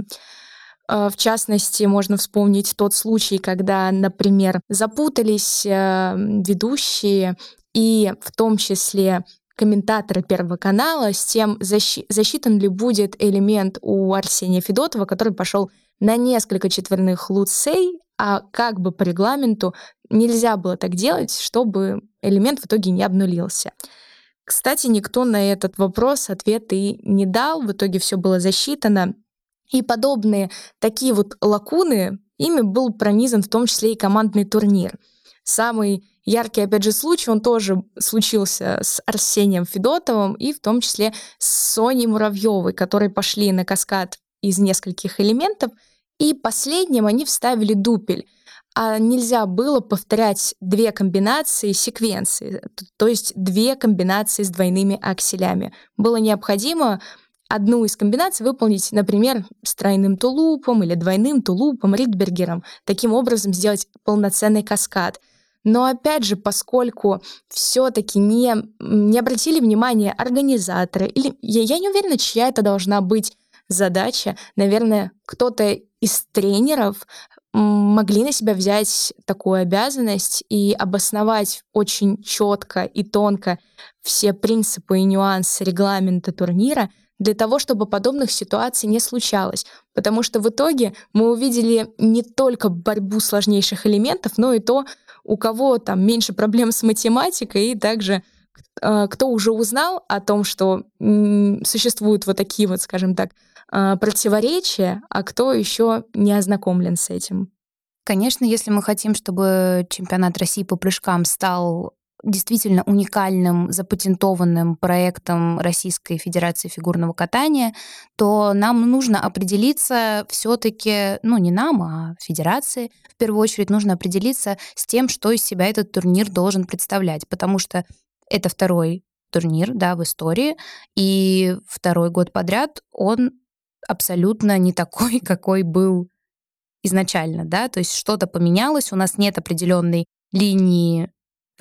Э, в частности, можно вспомнить тот случай, когда, например, запутались э, ведущие и в том числе комментаторы Первого канала с тем, защи- засчитан ли будет элемент у Арсения Федотова, который пошел на несколько четверных луцей, а как бы по регламенту нельзя было так делать, чтобы элемент в итоге не обнулился. Кстати, никто на этот вопрос ответ и не дал, в итоге все было засчитано. И подобные такие вот лакуны, ими был пронизан в том числе и командный турнир. Самый яркий, опять же, случай, он тоже случился с Арсением Федотовым и в том числе с Соней Муравьевой, которые пошли на каскад из нескольких элементов И последним они вставили дупель а нельзя было повторять две комбинации секвенции, то есть две комбинации с двойными акселями. Было необходимо одну из комбинаций выполнить, например, с тройным тулупом или двойным тулупом, ридбергером, таким образом сделать полноценный каскад. Но опять же, поскольку все-таки не, не обратили внимания организаторы, или я, я не уверена, чья это должна быть задача, наверное, кто-то из тренеров могли на себя взять такую обязанность и обосновать очень четко и тонко все принципы и нюансы регламента турнира для того, чтобы подобных ситуаций не случалось. Потому что в итоге мы увидели не только борьбу сложнейших элементов, но и то, у кого там меньше проблем с математикой, и также э, кто уже узнал о том, что существуют вот такие вот, скажем так, э, противоречия, а кто еще не ознакомлен с этим. Конечно, если мы хотим, чтобы чемпионат России по прыжкам стал действительно уникальным, запатентованным проектом Российской Федерации фигурного катания, то нам нужно определиться все-таки, ну не нам, а Федерации, в первую очередь нужно определиться с тем, что из себя этот турнир должен представлять, потому что это второй турнир, да, в истории, и второй год подряд он абсолютно не такой, [LAUGHS] какой был изначально, да, то есть что-то поменялось, у нас нет определенной линии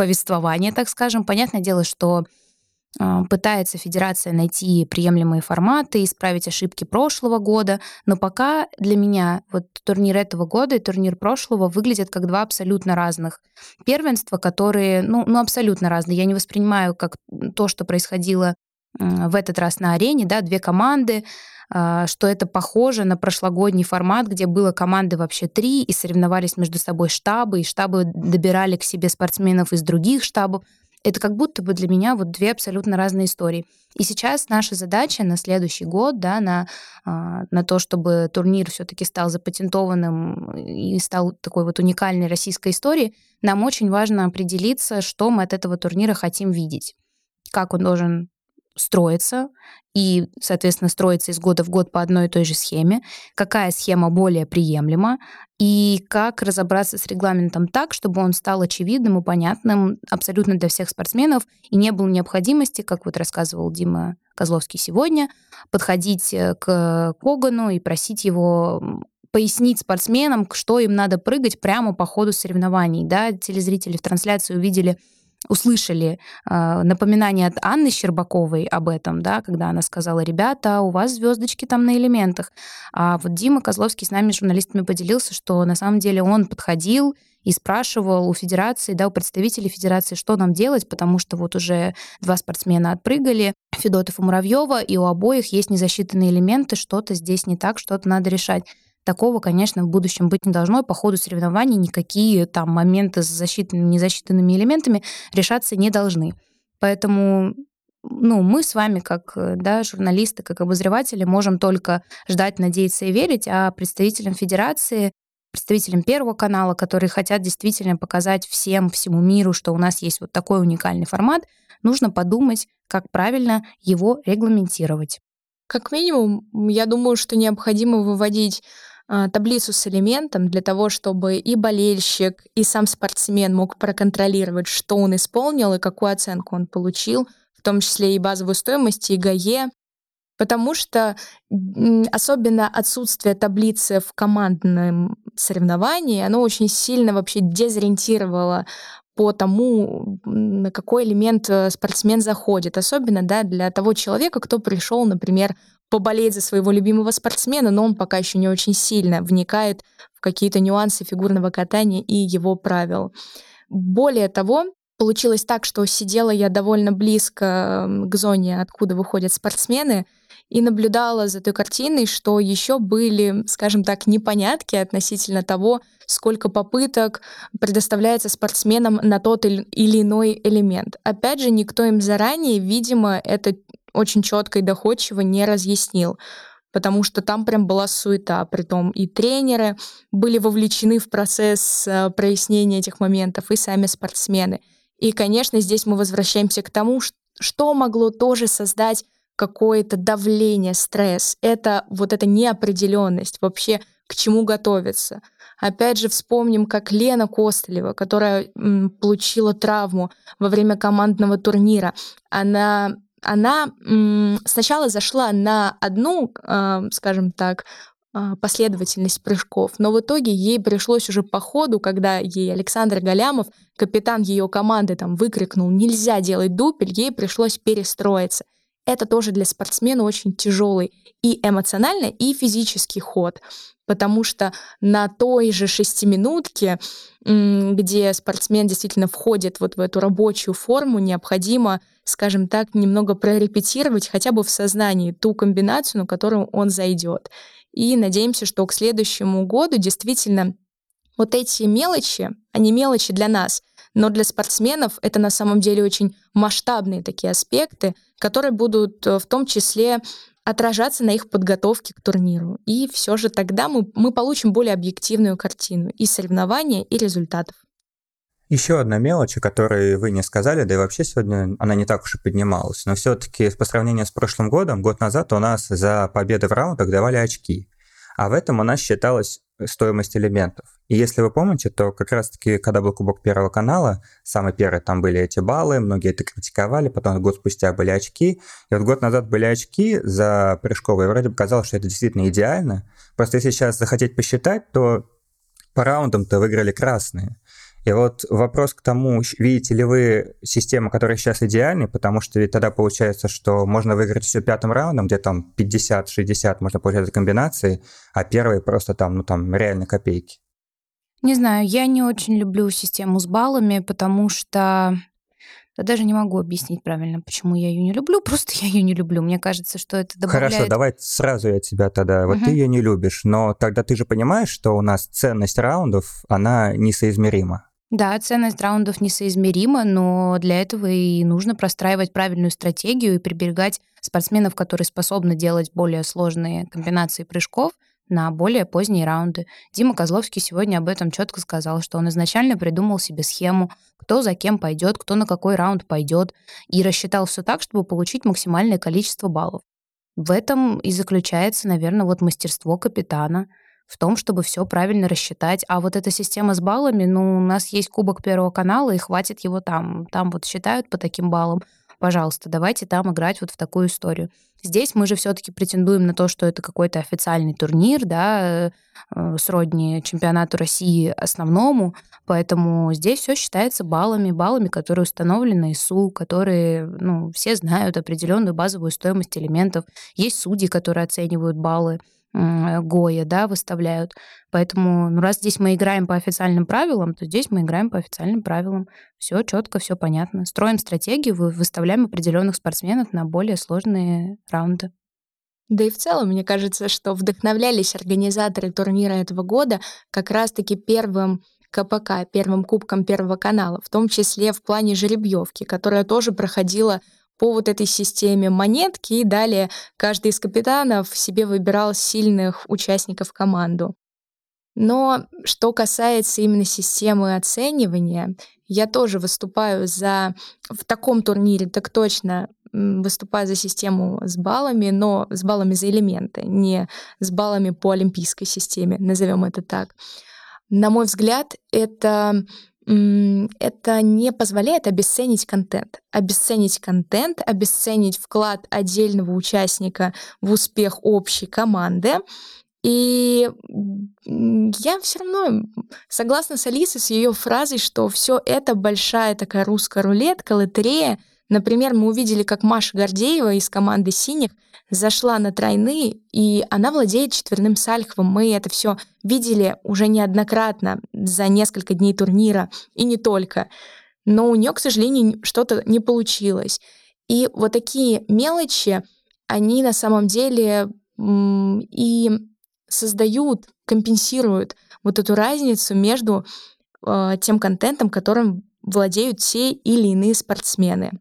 повествования, так скажем. Понятное дело, что а, пытается федерация найти приемлемые форматы, исправить ошибки прошлого года, но пока для меня вот турнир этого года и турнир прошлого выглядят как два абсолютно разных первенства, которые, ну, ну абсолютно разные. Я не воспринимаю как то, что происходило в этот раз на арене, да, две команды, а, что это похоже на прошлогодний формат, где было команды вообще три, и соревновались между собой штабы, и штабы добирали к себе спортсменов из других штабов. Это как будто бы для меня вот две абсолютно разные истории. И сейчас наша задача на следующий год, да, на, а, на то, чтобы турнир все-таки стал запатентованным и стал такой вот уникальной российской историей, нам очень важно определиться, что мы от этого турнира хотим видеть. Как он должен строится и, соответственно, строится из года в год по одной и той же схеме, какая схема более приемлема и как разобраться с регламентом так, чтобы он стал очевидным и понятным абсолютно для всех спортсменов и не было необходимости, как вот рассказывал Дима Козловский сегодня, подходить э, к Когану и просить его пояснить спортсменам, что им надо прыгать прямо по ходу соревнований. Да? Телезрители в трансляции увидели услышали э, напоминание от Анны Щербаковой об этом, да, когда она сказала, ребята, у вас звездочки там на элементах. А вот Дима Козловский с нами, журналистами, поделился, что на самом деле он подходил и спрашивал у федерации, да, у представителей федерации, что нам делать, потому что вот уже два спортсмена отпрыгали, Федотов и Муравьева, и у обоих есть незасчитанные элементы, что-то здесь не так, что-то надо решать. Такого, конечно, в будущем быть не должно. По ходу соревнований никакие там моменты с засчитанными, незасчитанными элементами решаться не должны. Поэтому ну, мы с вами, как да, журналисты, как обозреватели, можем только ждать, надеяться и верить, а представителям Федерации, представителям Первого канала, которые хотят действительно показать всем, всему миру, что у нас есть вот такой уникальный формат, нужно подумать, как правильно его регламентировать. Как минимум, я думаю, что необходимо выводить таблицу с элементом для того, чтобы и болельщик, и сам спортсмен мог проконтролировать, что он исполнил и какую оценку он получил, в том числе и базовую стоимость, и ГАЕ, потому что особенно отсутствие таблицы в командном соревновании, оно очень сильно вообще дезориентировало по тому, на какой элемент э, спортсмен заходит. Особенно да, для того человека, кто пришел, например, поболеть за своего любимого спортсмена, но он пока еще не очень сильно вникает в какие-то нюансы фигурного катания и его правил. Более того, получилось так, что сидела я довольно близко к зоне, откуда выходят спортсмены, и наблюдала за той картиной, что еще были, скажем так, непонятки относительно того, сколько попыток предоставляется спортсменам на тот или иной элемент. Опять же, никто им заранее, видимо, это очень четко и доходчиво не разъяснил потому что там прям была суета. Притом и тренеры были вовлечены в процесс э, прояснения этих моментов, и сами спортсмены. И, конечно, здесь мы возвращаемся к тому, что могло тоже создать какое-то давление, стресс. Это вот эта неопределенность. Вообще к чему готовиться. Опять же, вспомним, как Лена Костылева, которая м, получила травму во время командного турнира, она она сначала зашла на одну, э, скажем так, а, последовательность прыжков, но в итоге ей пришлось уже по ходу, когда ей Александр Галямов, капитан ее команды, там выкрикнул «нельзя делать дупель», ей пришлось перестроиться. Это тоже для спортсмена очень тяжелый и эмоционально, и физический ход, потому что на той же шестиминутке, где спортсмен действительно входит вот в эту рабочую форму, необходимо, скажем так, немного прорепетировать хотя бы в сознании ту комбинацию, на которую он зайдет. И надеемся, что к следующему году действительно вот эти мелочи, они мелочи для нас, но для спортсменов это на самом деле очень масштабные такие аспекты, которые будут э, в том числе отражаться на их подготовке к турниру. И все же тогда мы, мы получим более объективную картину и соревнования, и результатов. Еще одна мелочь, о которой вы не сказали, да и вообще сегодня она не так уж и поднималась, но все-таки по сравнению с прошлым годом, год назад у нас за победы в раундах давали очки, а в этом у нас считалась стоимость элементов. И если вы помните, то как раз-таки, когда был Кубок Первого канала, самый первый там были эти баллы, многие это критиковали, потом год спустя были очки, и вот год назад были очки за прыжковые, вроде бы казалось, что это действительно идеально, просто если сейчас захотеть посчитать, то по раундам-то выиграли красные. И вот вопрос к тому, видите ли вы систему, которая сейчас идеальной, потому что ведь тогда получается, что можно выиграть все пятым раундом, где там 50-60 можно получать за комбинации, а первые просто там, ну там реально копейки. Не знаю, я не очень люблю систему с баллами, потому что я даже не могу объяснить правильно, почему я ее не люблю, [LAUGHS] просто я ее не люблю. Мне кажется, что это добавляет... Хорошо, давай сразу я тебя тогда... Вот угу. ты ее не любишь, но тогда ты же понимаешь, что у нас ценность раундов, она несоизмерима. Да, ценность раундов несоизмерима, но для этого и нужно простраивать правильную стратегию и приберегать спортсменов, которые способны делать более сложные комбинации прыжков на более поздние раунды. Дима Козловский сегодня об этом четко сказал, что он изначально придумал себе схему, кто за кем пойдет, кто на какой раунд пойдет, и рассчитал все так, чтобы получить максимальное количество баллов. В этом и заключается, наверное, вот мастерство капитана — в том, чтобы все правильно рассчитать. А вот эта система с баллами, ну, у нас есть кубок Первого канала, и хватит его там. Там вот считают по таким баллам. Пожалуйста, давайте там играть вот в такую историю. Здесь мы же все-таки претендуем на то, что это какой-то официальный турнир, да, э, сродни чемпионату России основному, поэтому здесь все считается баллами, баллами, которые установлены ИСУ, которые, ну, все знают определенную базовую стоимость элементов. Есть судьи, которые оценивают баллы. Гоя, да, выставляют. Поэтому, ну, раз здесь мы играем по официальным правилам, то здесь мы играем по официальным правилам. Все четко, все понятно. Строим стратегию, выставляем определенных спортсменов на более сложные раунды. Да и в целом, мне кажется, что вдохновлялись организаторы турнира этого года как раз-таки первым КПК, первым кубком Первого канала, в том числе в плане жеребьевки, которая тоже проходила по вот этой системе монетки, и далее каждый из капитанов себе выбирал сильных участников команду. Но что касается именно системы оценивания, я тоже выступаю за в таком турнире, так точно выступаю за систему с баллами, но с баллами за элементы, не с баллами по олимпийской системе, назовем это так. На мой взгляд, это это не позволяет обесценить контент. Обесценить контент, обесценить вклад отдельного участника в успех общей команды. И я все равно согласна с Алисой, с ее фразой, что все это большая такая русская рулетка, лотерея. Например, мы увидели, как Маша Гордеева из команды «Синих» зашла на тройные, и она владеет четверным сальховым. Мы это все видели уже неоднократно за несколько дней турнира, и не только. Но у нее, к сожалению, что-то не получилось. И вот такие мелочи, они на самом деле и создают, компенсируют вот эту разницу между э, тем контентом, которым владеют те или иные спортсмены.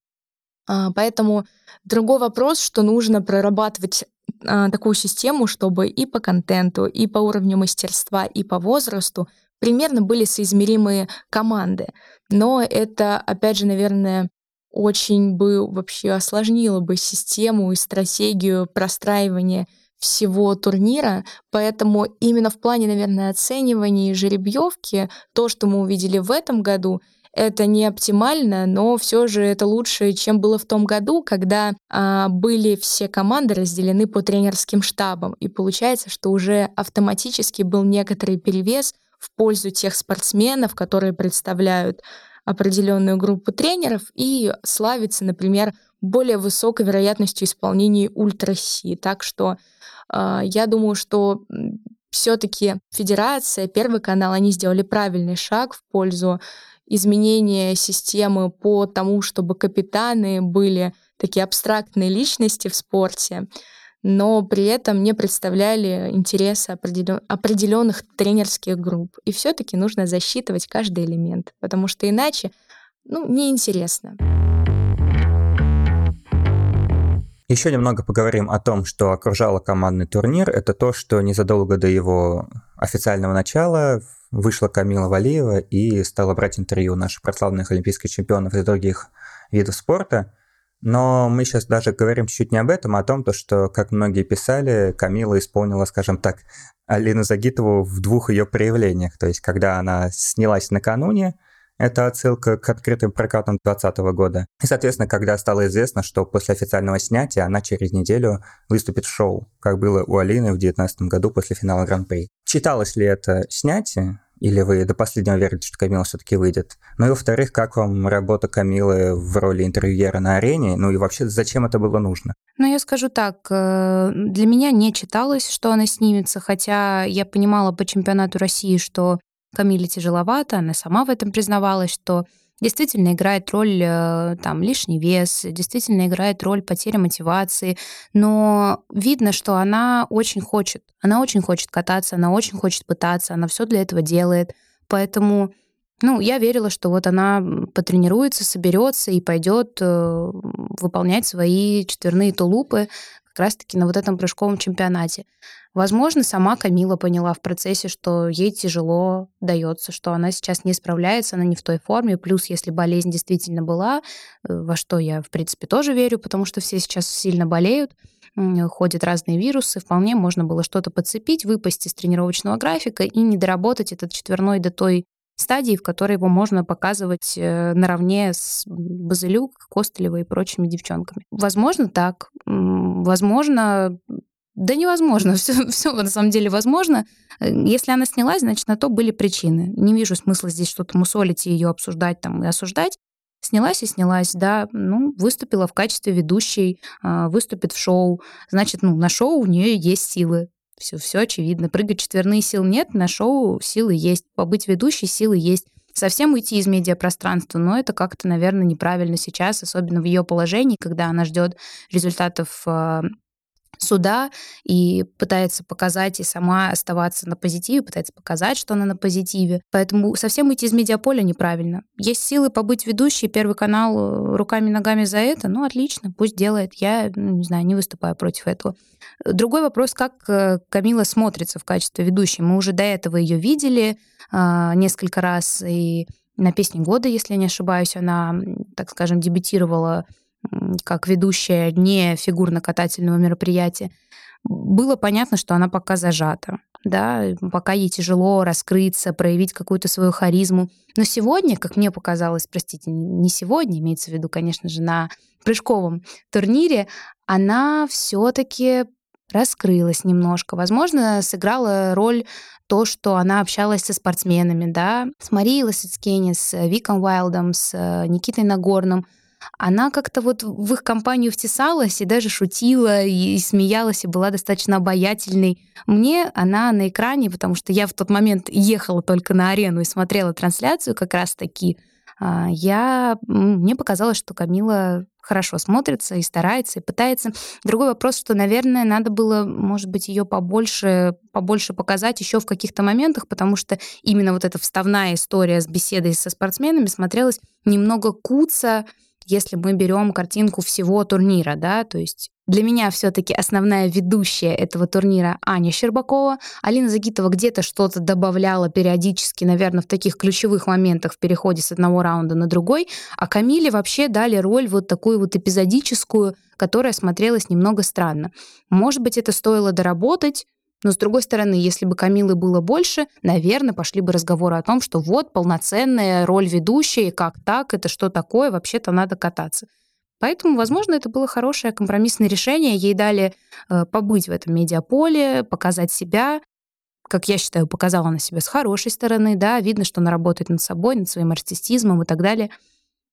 А, поэтому другой вопрос, что нужно прорабатывать а, такую систему, чтобы и по контенту, и по уровню мастерства, и по возрасту примерно были соизмеримые команды. Но это, опять же, наверное, очень бы вообще осложнило бы систему и стратегию простраивания всего турнира, поэтому именно в плане, наверное, оценивания и жеребьевки то, что мы увидели в этом году, это не оптимально, но все же это лучше, чем было в том году, когда а, были все команды разделены по тренерским штабам. И получается, что уже автоматически был некоторый перевес в пользу тех спортсменов, которые представляют определенную группу тренеров и славится, например, более высокой вероятностью исполнения ультраси. Так что э, я думаю, что все-таки Федерация, Первый канал, они сделали правильный шаг в пользу изменения системы по тому, чтобы капитаны были такие абстрактные личности в спорте, но при этом не представляли интересы определенных тренерских групп. И все-таки нужно засчитывать каждый элемент, потому что иначе ну, неинтересно. Еще немного поговорим о том, что окружало командный турнир. Это то, что незадолго до его официального начала вышла Камила Валиева и стала брать интервью наших прославленных олимпийских чемпионов из других видов спорта. Но мы сейчас даже говорим чуть-чуть не об этом, а о том, то, что, как многие писали, Камила исполнила, скажем так, Алину Загитову в двух ее проявлениях. То есть, когда она снялась накануне, это отсылка к открытым прокатам 2020 года. И, соответственно, когда стало известно, что после официального снятия она через неделю выступит в шоу, как было у Алины в 2019 году после финала Гран-при. Читалось ли это снятие? Или вы до последнего верите, что Камила все-таки выйдет? Ну и во-вторых, как вам работа Камилы в роли интервьюера на арене? Ну и вообще, зачем это было нужно? Ну, я скажу так, э, для меня не читалось, что она снимется, хотя я понимала по чемпионату России, что Камиле тяжеловато, она сама в этом признавалась, что действительно играет роль э, там лишний вес, действительно играет роль потери мотивации, но видно, что она очень хочет, она очень хочет кататься, она очень хочет пытаться, она все для этого делает, поэтому ну, я верила, что вот она потренируется, соберется и пойдет э, выполнять свои четверные тулупы, как раз-таки на вот этом прыжковом чемпионате. Возможно, сама Камила поняла в процессе, что ей тяжело дается, что она сейчас не справляется, она не в той форме. Плюс, если болезнь действительно была, э, во что я, в принципе, тоже верю, потому что все сейчас сильно болеют, ходят разные вирусы, вполне можно было что-то подцепить, выпасть из тренировочного графика и не доработать этот четверной до той стадии, в которой его можно показывать э, наравне с Базылюк, Костылевой и прочими девчонками. Возможно, так. Возможно, да невозможно, [LAUGHS] все, все на самом деле возможно. Если она снялась, значит, на то были причины. Не вижу смысла здесь что-то мусолить и ее обсуждать там и осуждать. Снялась и снялась, да, ну, выступила в качестве ведущей, а, выступит в шоу. Значит, ну, на шоу у нее есть силы. Все, все очевидно. Прыгать четверные сил нет, на шоу силы есть. Побыть ведущей силы есть. Совсем уйти из медиапространства, но это как-то, наверное, неправильно сейчас, особенно в ее положении, когда она ждет результатов а, суда и пытается показать и сама оставаться на позитиве, пытается показать, что она на позитиве. Поэтому совсем уйти из медиаполя неправильно. Есть силы побыть ведущей, Первый канал э, руками-ногами за это, ну, отлично, пусть делает. Я, ну, не знаю, не выступаю против этого. Другой вопрос, как э, Камила смотрится в качестве ведущей. Мы уже до этого ее видели э, несколько раз, и на песне года, если я не ошибаюсь, она, так скажем, дебютировала как ведущая не фигурно-катательного мероприятия, было понятно, что она пока зажата. Да, пока ей тяжело раскрыться, проявить какую-то свою харизму. Но сегодня, как мне показалось, простите, не сегодня, имеется в виду, конечно же, на прыжковом турнире, она все-таки раскрылась немножко. Возможно, сыграла роль то, что она общалась со спортсменами, да, с Марией Лосицкени, с Виком Уайлдом, с э, Никитой Нагорным — она как-то вот в их компанию втесалась и даже шутила, и, и смеялась, и была достаточно обаятельной. Мне она на экране, потому что я в тот момент ехала только на арену и смотрела трансляцию как раз-таки, а, я, мне показалось, что Камила хорошо смотрится и старается, и пытается. Другой вопрос, что, наверное, надо было, может быть, ее побольше, побольше показать еще в каких-то моментах, потому что именно вот эта вставная история с беседой со спортсменами смотрелась немного куца, если мы берем картинку всего турнира, да, то есть для меня все-таки основная ведущая этого турнира Аня Щербакова. Алина Загитова где-то что-то добавляла периодически, наверное, в таких ключевых моментах в переходе с одного раунда на другой. А Камиле вообще дали роль вот такую вот эпизодическую, которая смотрелась немного странно. Может быть, это стоило доработать, но, с другой стороны, если бы Камилы было больше, наверное, пошли бы разговоры о том, что вот полноценная роль ведущей, как так, это что такое, вообще-то надо кататься. Поэтому, возможно, это было хорошее компромиссное решение. Ей дали э, побыть в этом медиаполе, показать себя. Как я считаю, показала она себя с хорошей стороны, да, видно, что она работает над собой, над своим артистизмом и так далее.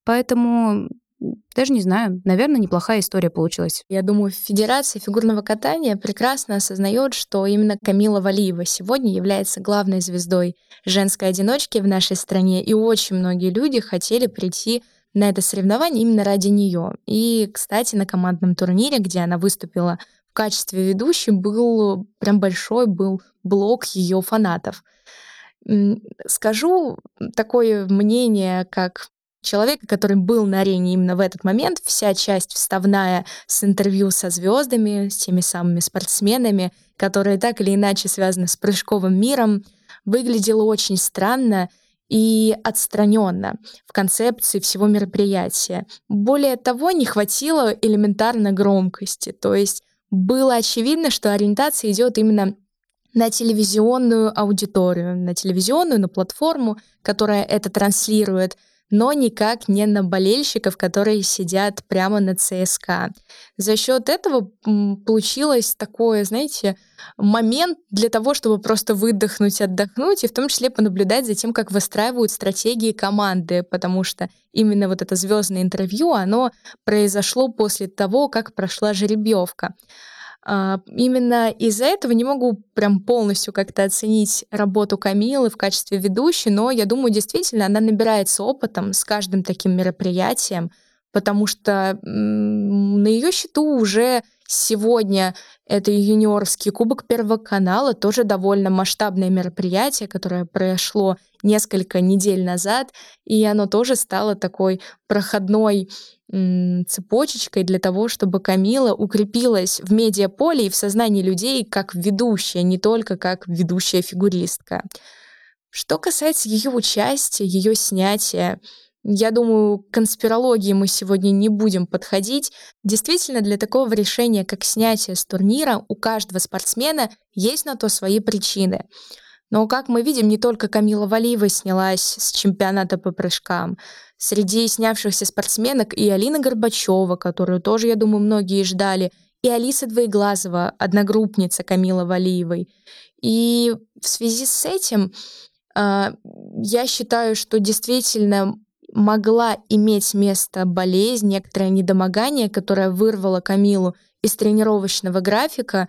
Поэтому даже не знаю, наверное, неплохая история получилась. Я думаю, Федерация фигурного катания прекрасно осознает, что именно Камила Валиева сегодня является главной звездой женской одиночки в нашей стране, и очень многие люди хотели прийти на это соревнование именно ради нее. И, кстати, на командном турнире, где она выступила в качестве ведущей, был прям большой был блок ее фанатов. Скажу такое мнение, как человека, который был на арене именно в этот момент, вся часть вставная с интервью со звездами, с теми самыми спортсменами, которые так или иначе связаны с прыжковым миром, выглядела очень странно и отстраненно в концепции всего мероприятия. Более того, не хватило элементарно громкости, то есть было очевидно, что ориентация идет именно на телевизионную аудиторию, на телевизионную, на платформу, которая это транслирует, но никак не на болельщиков, которые сидят прямо на ЦСКА. За счет этого получилось такое, знаете, момент для того, чтобы просто выдохнуть, отдохнуть, и в том числе понаблюдать за тем, как выстраивают стратегии команды, потому что именно вот это звездное интервью, оно произошло после того, как прошла жеребьевка. А, именно из-за этого не могу прям полностью как-то оценить работу Камилы в качестве ведущей, но я думаю, действительно, она набирается опытом с каждым таким мероприятием, потому что на ее счету уже сегодня это юниорский кубок Первого канала, тоже довольно масштабное мероприятие, которое прошло несколько недель назад, и оно тоже стало такой проходной цепочечкой для того, чтобы Камила укрепилась в медиаполе и в сознании людей как ведущая, не только как ведущая фигуристка. Что касается ее участия, ее снятия, я думаю, к конспирологии мы сегодня не будем подходить. Действительно, для такого решения, как снятие с турнира, у каждого спортсмена есть на то свои причины. Но, как мы видим, не только Камила Валиева снялась с чемпионата по прыжкам. Среди снявшихся спортсменок и Алина Горбачева, которую тоже, я думаю, многие ждали, и Алиса Двоеглазова, одногруппница Камила Валиевой. И в связи с этим э, я считаю, что действительно могла иметь место болезнь, некоторое недомогание, которое вырвало Камилу из тренировочного графика,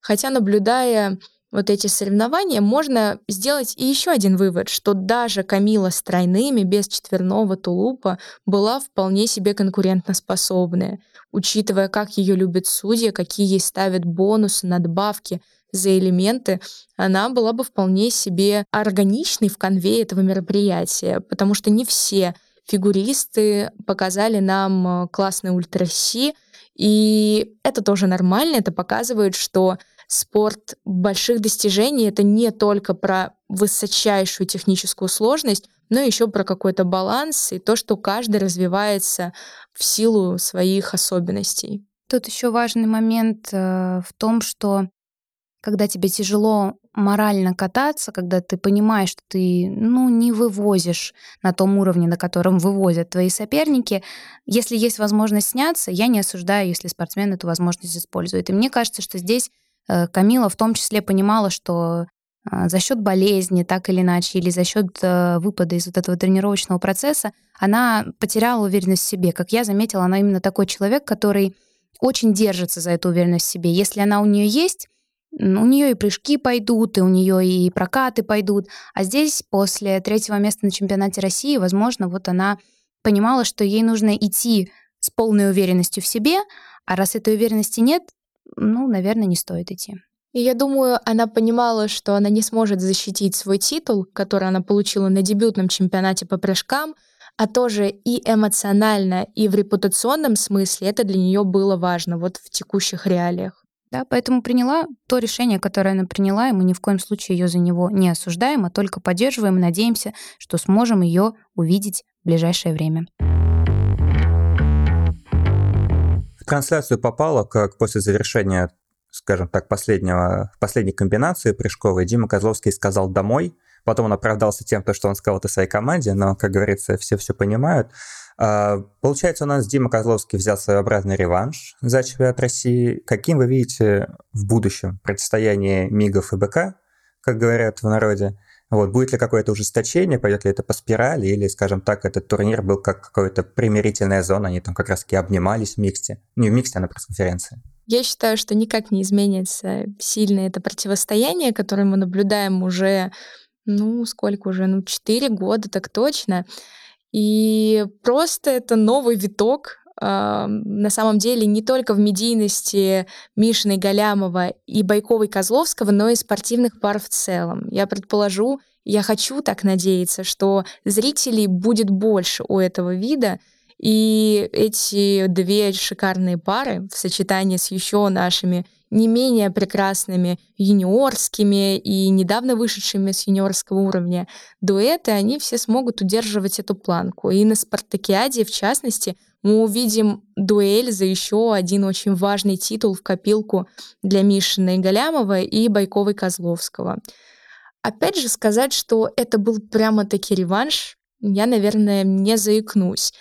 хотя наблюдая вот эти соревнования, можно сделать и еще один вывод, что даже Камила с тройными, без четверного тулупа, была вполне себе конкурентоспособная, учитывая, как ее любят судьи, какие ей ставят бонусы, надбавки за элементы, она была бы вполне себе органичной в конве этого мероприятия, потому что не все фигуристы показали нам э, классный ультраси, и это тоже нормально, это показывает, что спорт больших достижений — это не только про высочайшую техническую сложность, но еще про какой-то баланс и то, что каждый развивается в силу своих особенностей. Тут еще важный момент э, в том, что когда тебе тяжело морально кататься, когда ты понимаешь, что ты ну, не вывозишь на том уровне, на котором вывозят твои соперники, если есть возможность сняться, я не осуждаю, если спортсмен эту возможность использует. И мне кажется, что здесь Э, Камила в том числе понимала, что а, за счет болезни, так или иначе, или за счет э, выпада из вот этого тренировочного процесса, она потеряла уверенность в себе. Как я заметила, она именно такой человек, который очень держится за эту уверенность в себе. Если она у нее есть, у нее и прыжки пойдут, и у нее и прокаты пойдут. А здесь, после третьего места на чемпионате России, возможно, вот она понимала, что ей нужно идти с полной уверенностью в себе, а раз этой уверенности нет, ну, наверное, не стоит идти. И я думаю, она понимала, что она не сможет защитить свой титул, который она получила на дебютном чемпионате по прыжкам. а тоже и эмоционально, и в репутационном смысле это для нее было важно вот в текущих реалиях. Да, поэтому приняла то решение, которое она приняла, и мы ни в коем случае ее за него не осуждаем, а только поддерживаем и надеемся, что сможем ее увидеть в ближайшее время. В трансляцию попало, как после завершения, скажем так, последнего, последней комбинации прыжковой, Дима Козловский сказал «домой», Потом он оправдался тем, что он сказал это своей команде, но, как говорится, все все понимают. А, получается, у нас Дима Козловский взял своеобразный реванш за чемпионат России. Каким вы видите в будущем противостояние МИГов и БК, как говорят в народе? Вот, будет ли какое-то ужесточение, пойдет ли это по спирали, или, скажем так, этот турнир был как какая-то примирительная зона, они там как раз-таки обнимались в миксте. Не в миксте, а на пресс-конференции. Я считаю, что никак не изменится сильно это противостояние, которое мы наблюдаем уже ну, сколько уже? Ну, 4 года, так точно. И просто это новый виток Uh, на самом деле не только в медийности Мишиной Галямова и Байковой Козловского, но и спортивных пар в целом. Я предположу, я хочу так надеяться, что зрителей будет больше у этого вида, и эти две шикарные пары в сочетании с еще нашими не менее прекрасными юниорскими и недавно вышедшими с юниорского уровня дуэты, они все смогут удерживать эту планку. И на Спартакиаде, в частности, мы увидим дуэль за еще один очень важный титул в копилку для Мишина и Галямова и Байковой Козловского. Опять же сказать, что это был прямо-таки реванш, я, наверное, не заикнусь.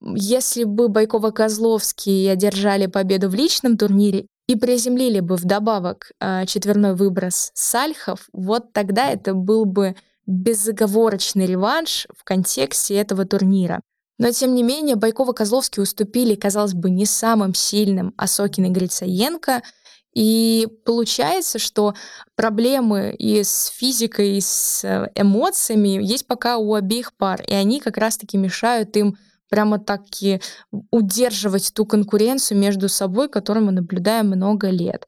Если бы Байкова-Козловский одержали победу в личном турнире и приземлили бы вдобавок э, четверной выброс Сальхов, вот тогда это был бы безоговорочный реванш в контексте этого турнира. Но, тем не менее, Байкова-Козловский уступили, казалось бы, не самым сильным Осокин и Грицаенко. И получается, что проблемы и с физикой, и с э, эмоциями есть пока у обеих пар, и они как раз-таки мешают им прямо таки удерживать ту конкуренцию между собой, которую мы наблюдаем много лет.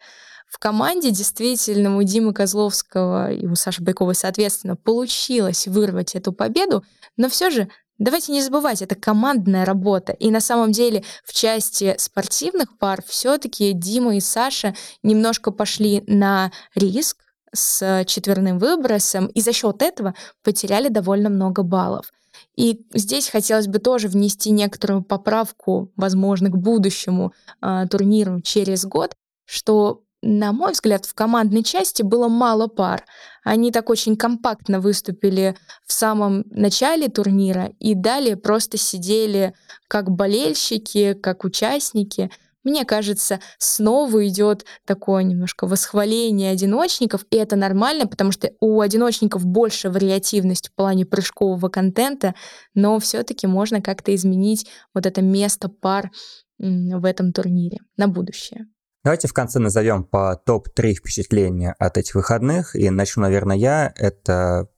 В команде действительно у Димы Козловского и у Саши Байковой, соответственно, получилось вырвать эту победу, но все же Давайте не забывать, это командная работа. И на самом деле в части спортивных пар все-таки Дима и Саша немножко пошли на риск с четверным выбросом, и за счет этого потеряли довольно много баллов. И здесь хотелось бы тоже внести некоторую поправку, возможно, к будущему э, турниру через год, что на мой взгляд, в командной части было мало пар. Они так очень компактно выступили в самом начале турнира и далее просто сидели как болельщики, как участники. Мне кажется, снова идет такое немножко восхваление одиночников, и это нормально, потому что у одиночников больше вариативность в плане прыжкового контента, но все-таки можно как-то изменить вот это место пар в этом турнире на будущее. Давайте в конце назовем по топ-3 впечатления от этих выходных. И начну, наверное, я. Это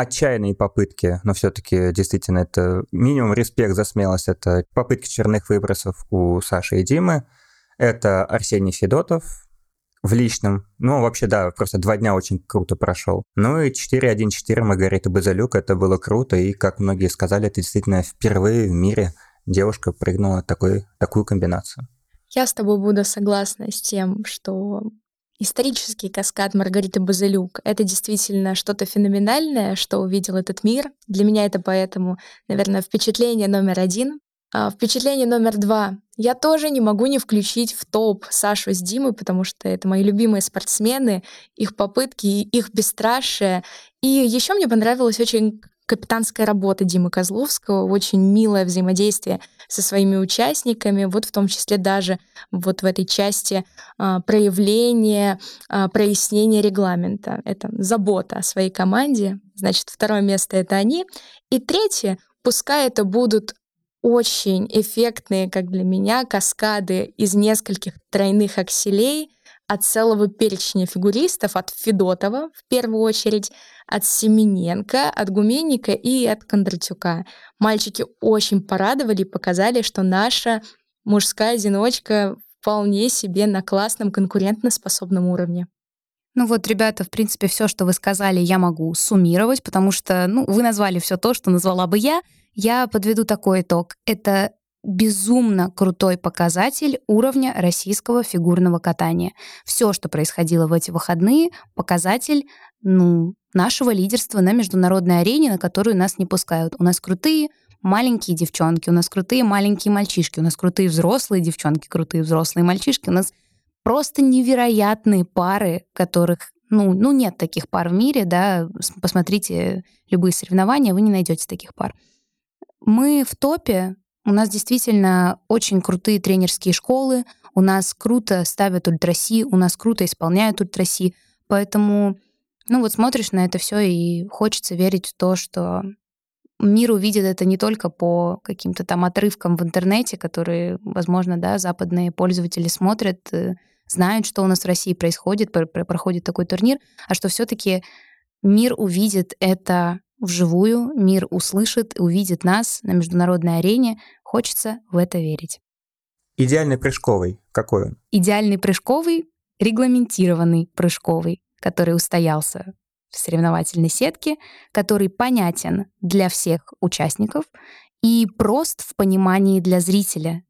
отчаянные попытки, но все-таки действительно это минимум респект за смелость, это попытки черных выбросов у Саши и Димы, это Арсений Федотов в личном, ну вообще да, просто два дня очень круто прошел. Ну и 4-1-4 Маргарита Базалюк, это было круто, и как многие сказали, это действительно впервые в мире девушка прыгнула такой, такую комбинацию. Я с тобой буду согласна с тем, что Исторический каскад Маргариты Базелюк — это действительно что-то феноменальное, что увидел этот мир. Для меня это поэтому, наверное, впечатление номер один. А впечатление номер два. Я тоже не могу не включить в топ Сашу с Димой, потому что это мои любимые спортсмены, их попытки, их бесстрашие. И еще мне понравилось очень капитанская работа Димы Козловского, очень милое взаимодействие со своими участниками, вот в том числе даже вот в этой части а, проявления, а, прояснения регламента. Это забота о своей команде. Значит, второе место — это они. И третье, пускай это будут очень эффектные, как для меня, каскады из нескольких тройных акселей — от целого перечня фигуристов, от Федотова в первую очередь, от Семененко, от Гуменника и от Кондратюка. Мальчики очень порадовали и показали, что наша мужская одиночка вполне себе на классном конкурентно-способном уровне. Ну вот, ребята, в принципе, все, что вы сказали, я могу суммировать, потому что, ну, вы назвали все то, что назвала бы я. Я подведу такой итог. Это безумно крутой показатель уровня российского фигурного катания. Все, что происходило в эти выходные, показатель, ну, нашего лидерства на международной арене, на которую нас не пускают. У нас крутые маленькие девчонки, у нас крутые маленькие мальчишки, у нас крутые взрослые девчонки, крутые взрослые мальчишки, у нас просто невероятные пары, которых ну, ну нет таких пар в мире, да, посмотрите любые соревнования, вы не найдете таких пар. Мы в топе, у нас действительно очень крутые тренерские школы, у нас круто ставят ультраси, у нас круто исполняют ультраси, поэтому, ну вот смотришь на это все и хочется верить в то, что мир увидит это не только по каким-то там отрывкам в интернете, которые, возможно, да, западные пользователи смотрят, э, знают, что у нас в России происходит, проходит такой турнир, а что все-таки мир увидит это вживую, мир услышит, увидит нас на международной арене. Хочется в это верить. Идеальный прыжковый какой он? Идеальный прыжковый, регламентированный прыжковый, который устоялся в соревновательной сетке, который понятен для всех участников и прост в понимании для зрителя.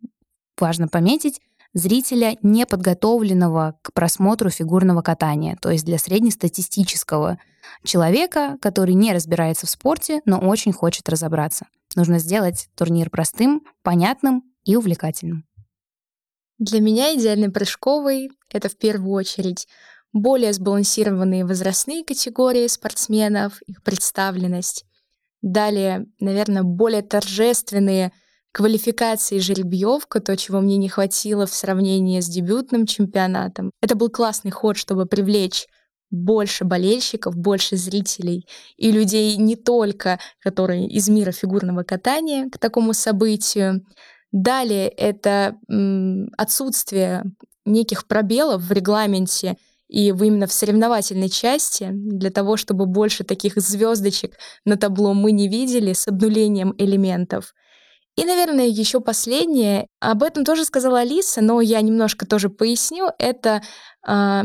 Важно пометить, зрителя, не подготовленного к просмотру фигурного катания, то есть для среднестатистического человека, который не разбирается в спорте, но очень хочет разобраться. Нужно сделать турнир простым, понятным и увлекательным. Для меня идеальный прыжковый — это в первую очередь более сбалансированные возрастные категории спортсменов, их представленность. Далее, наверное, более торжественные квалификации жеребьевка, то, чего мне не хватило в сравнении с дебютным чемпионатом. Это был классный ход, чтобы привлечь больше болельщиков, больше зрителей и людей не только, которые из мира фигурного катания к такому событию. Далее это отсутствие неких пробелов в регламенте и в именно в соревновательной части, для того, чтобы больше таких звездочек на табло мы не видели с обнулением элементов. И, наверное, еще последнее, об этом тоже сказала Алиса, но я немножко тоже поясню, это э,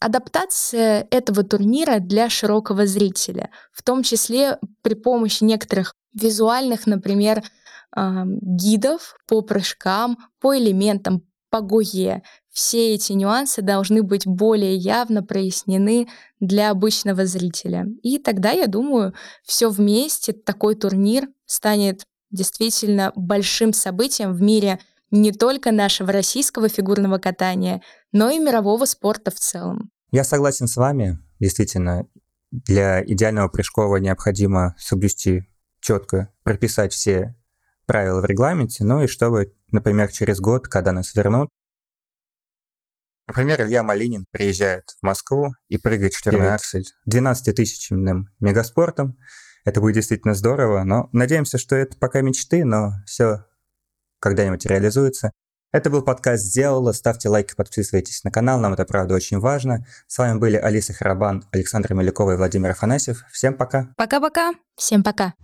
адаптация этого турнира для широкого зрителя, в том числе при помощи некоторых визуальных, например, э, гидов по прыжкам, по элементам, по ГОЕ. Все эти нюансы должны быть более явно прояснены для обычного зрителя. И тогда, я думаю, все вместе такой турнир станет действительно большим событием в мире не только нашего российского фигурного катания, но и мирового спорта в целом. Я согласен с вами. Действительно, для идеального прыжкового необходимо соблюсти четко, прописать все правила в регламенте, ну и чтобы, например, через год, когда нас вернут, Например, Илья Малинин приезжает в Москву и прыгает четверной аксель 12-тысячным мегаспортом, это будет действительно здорово, но надеемся, что это пока мечты, но все когда-нибудь реализуется. Это был подкаст «Сделала». Ставьте лайки, подписывайтесь на канал, нам это правда очень важно. С вами были Алиса Харабан, Александр Мелякова и Владимир Афанасьев. Всем пока. Пока-пока. Всем пока.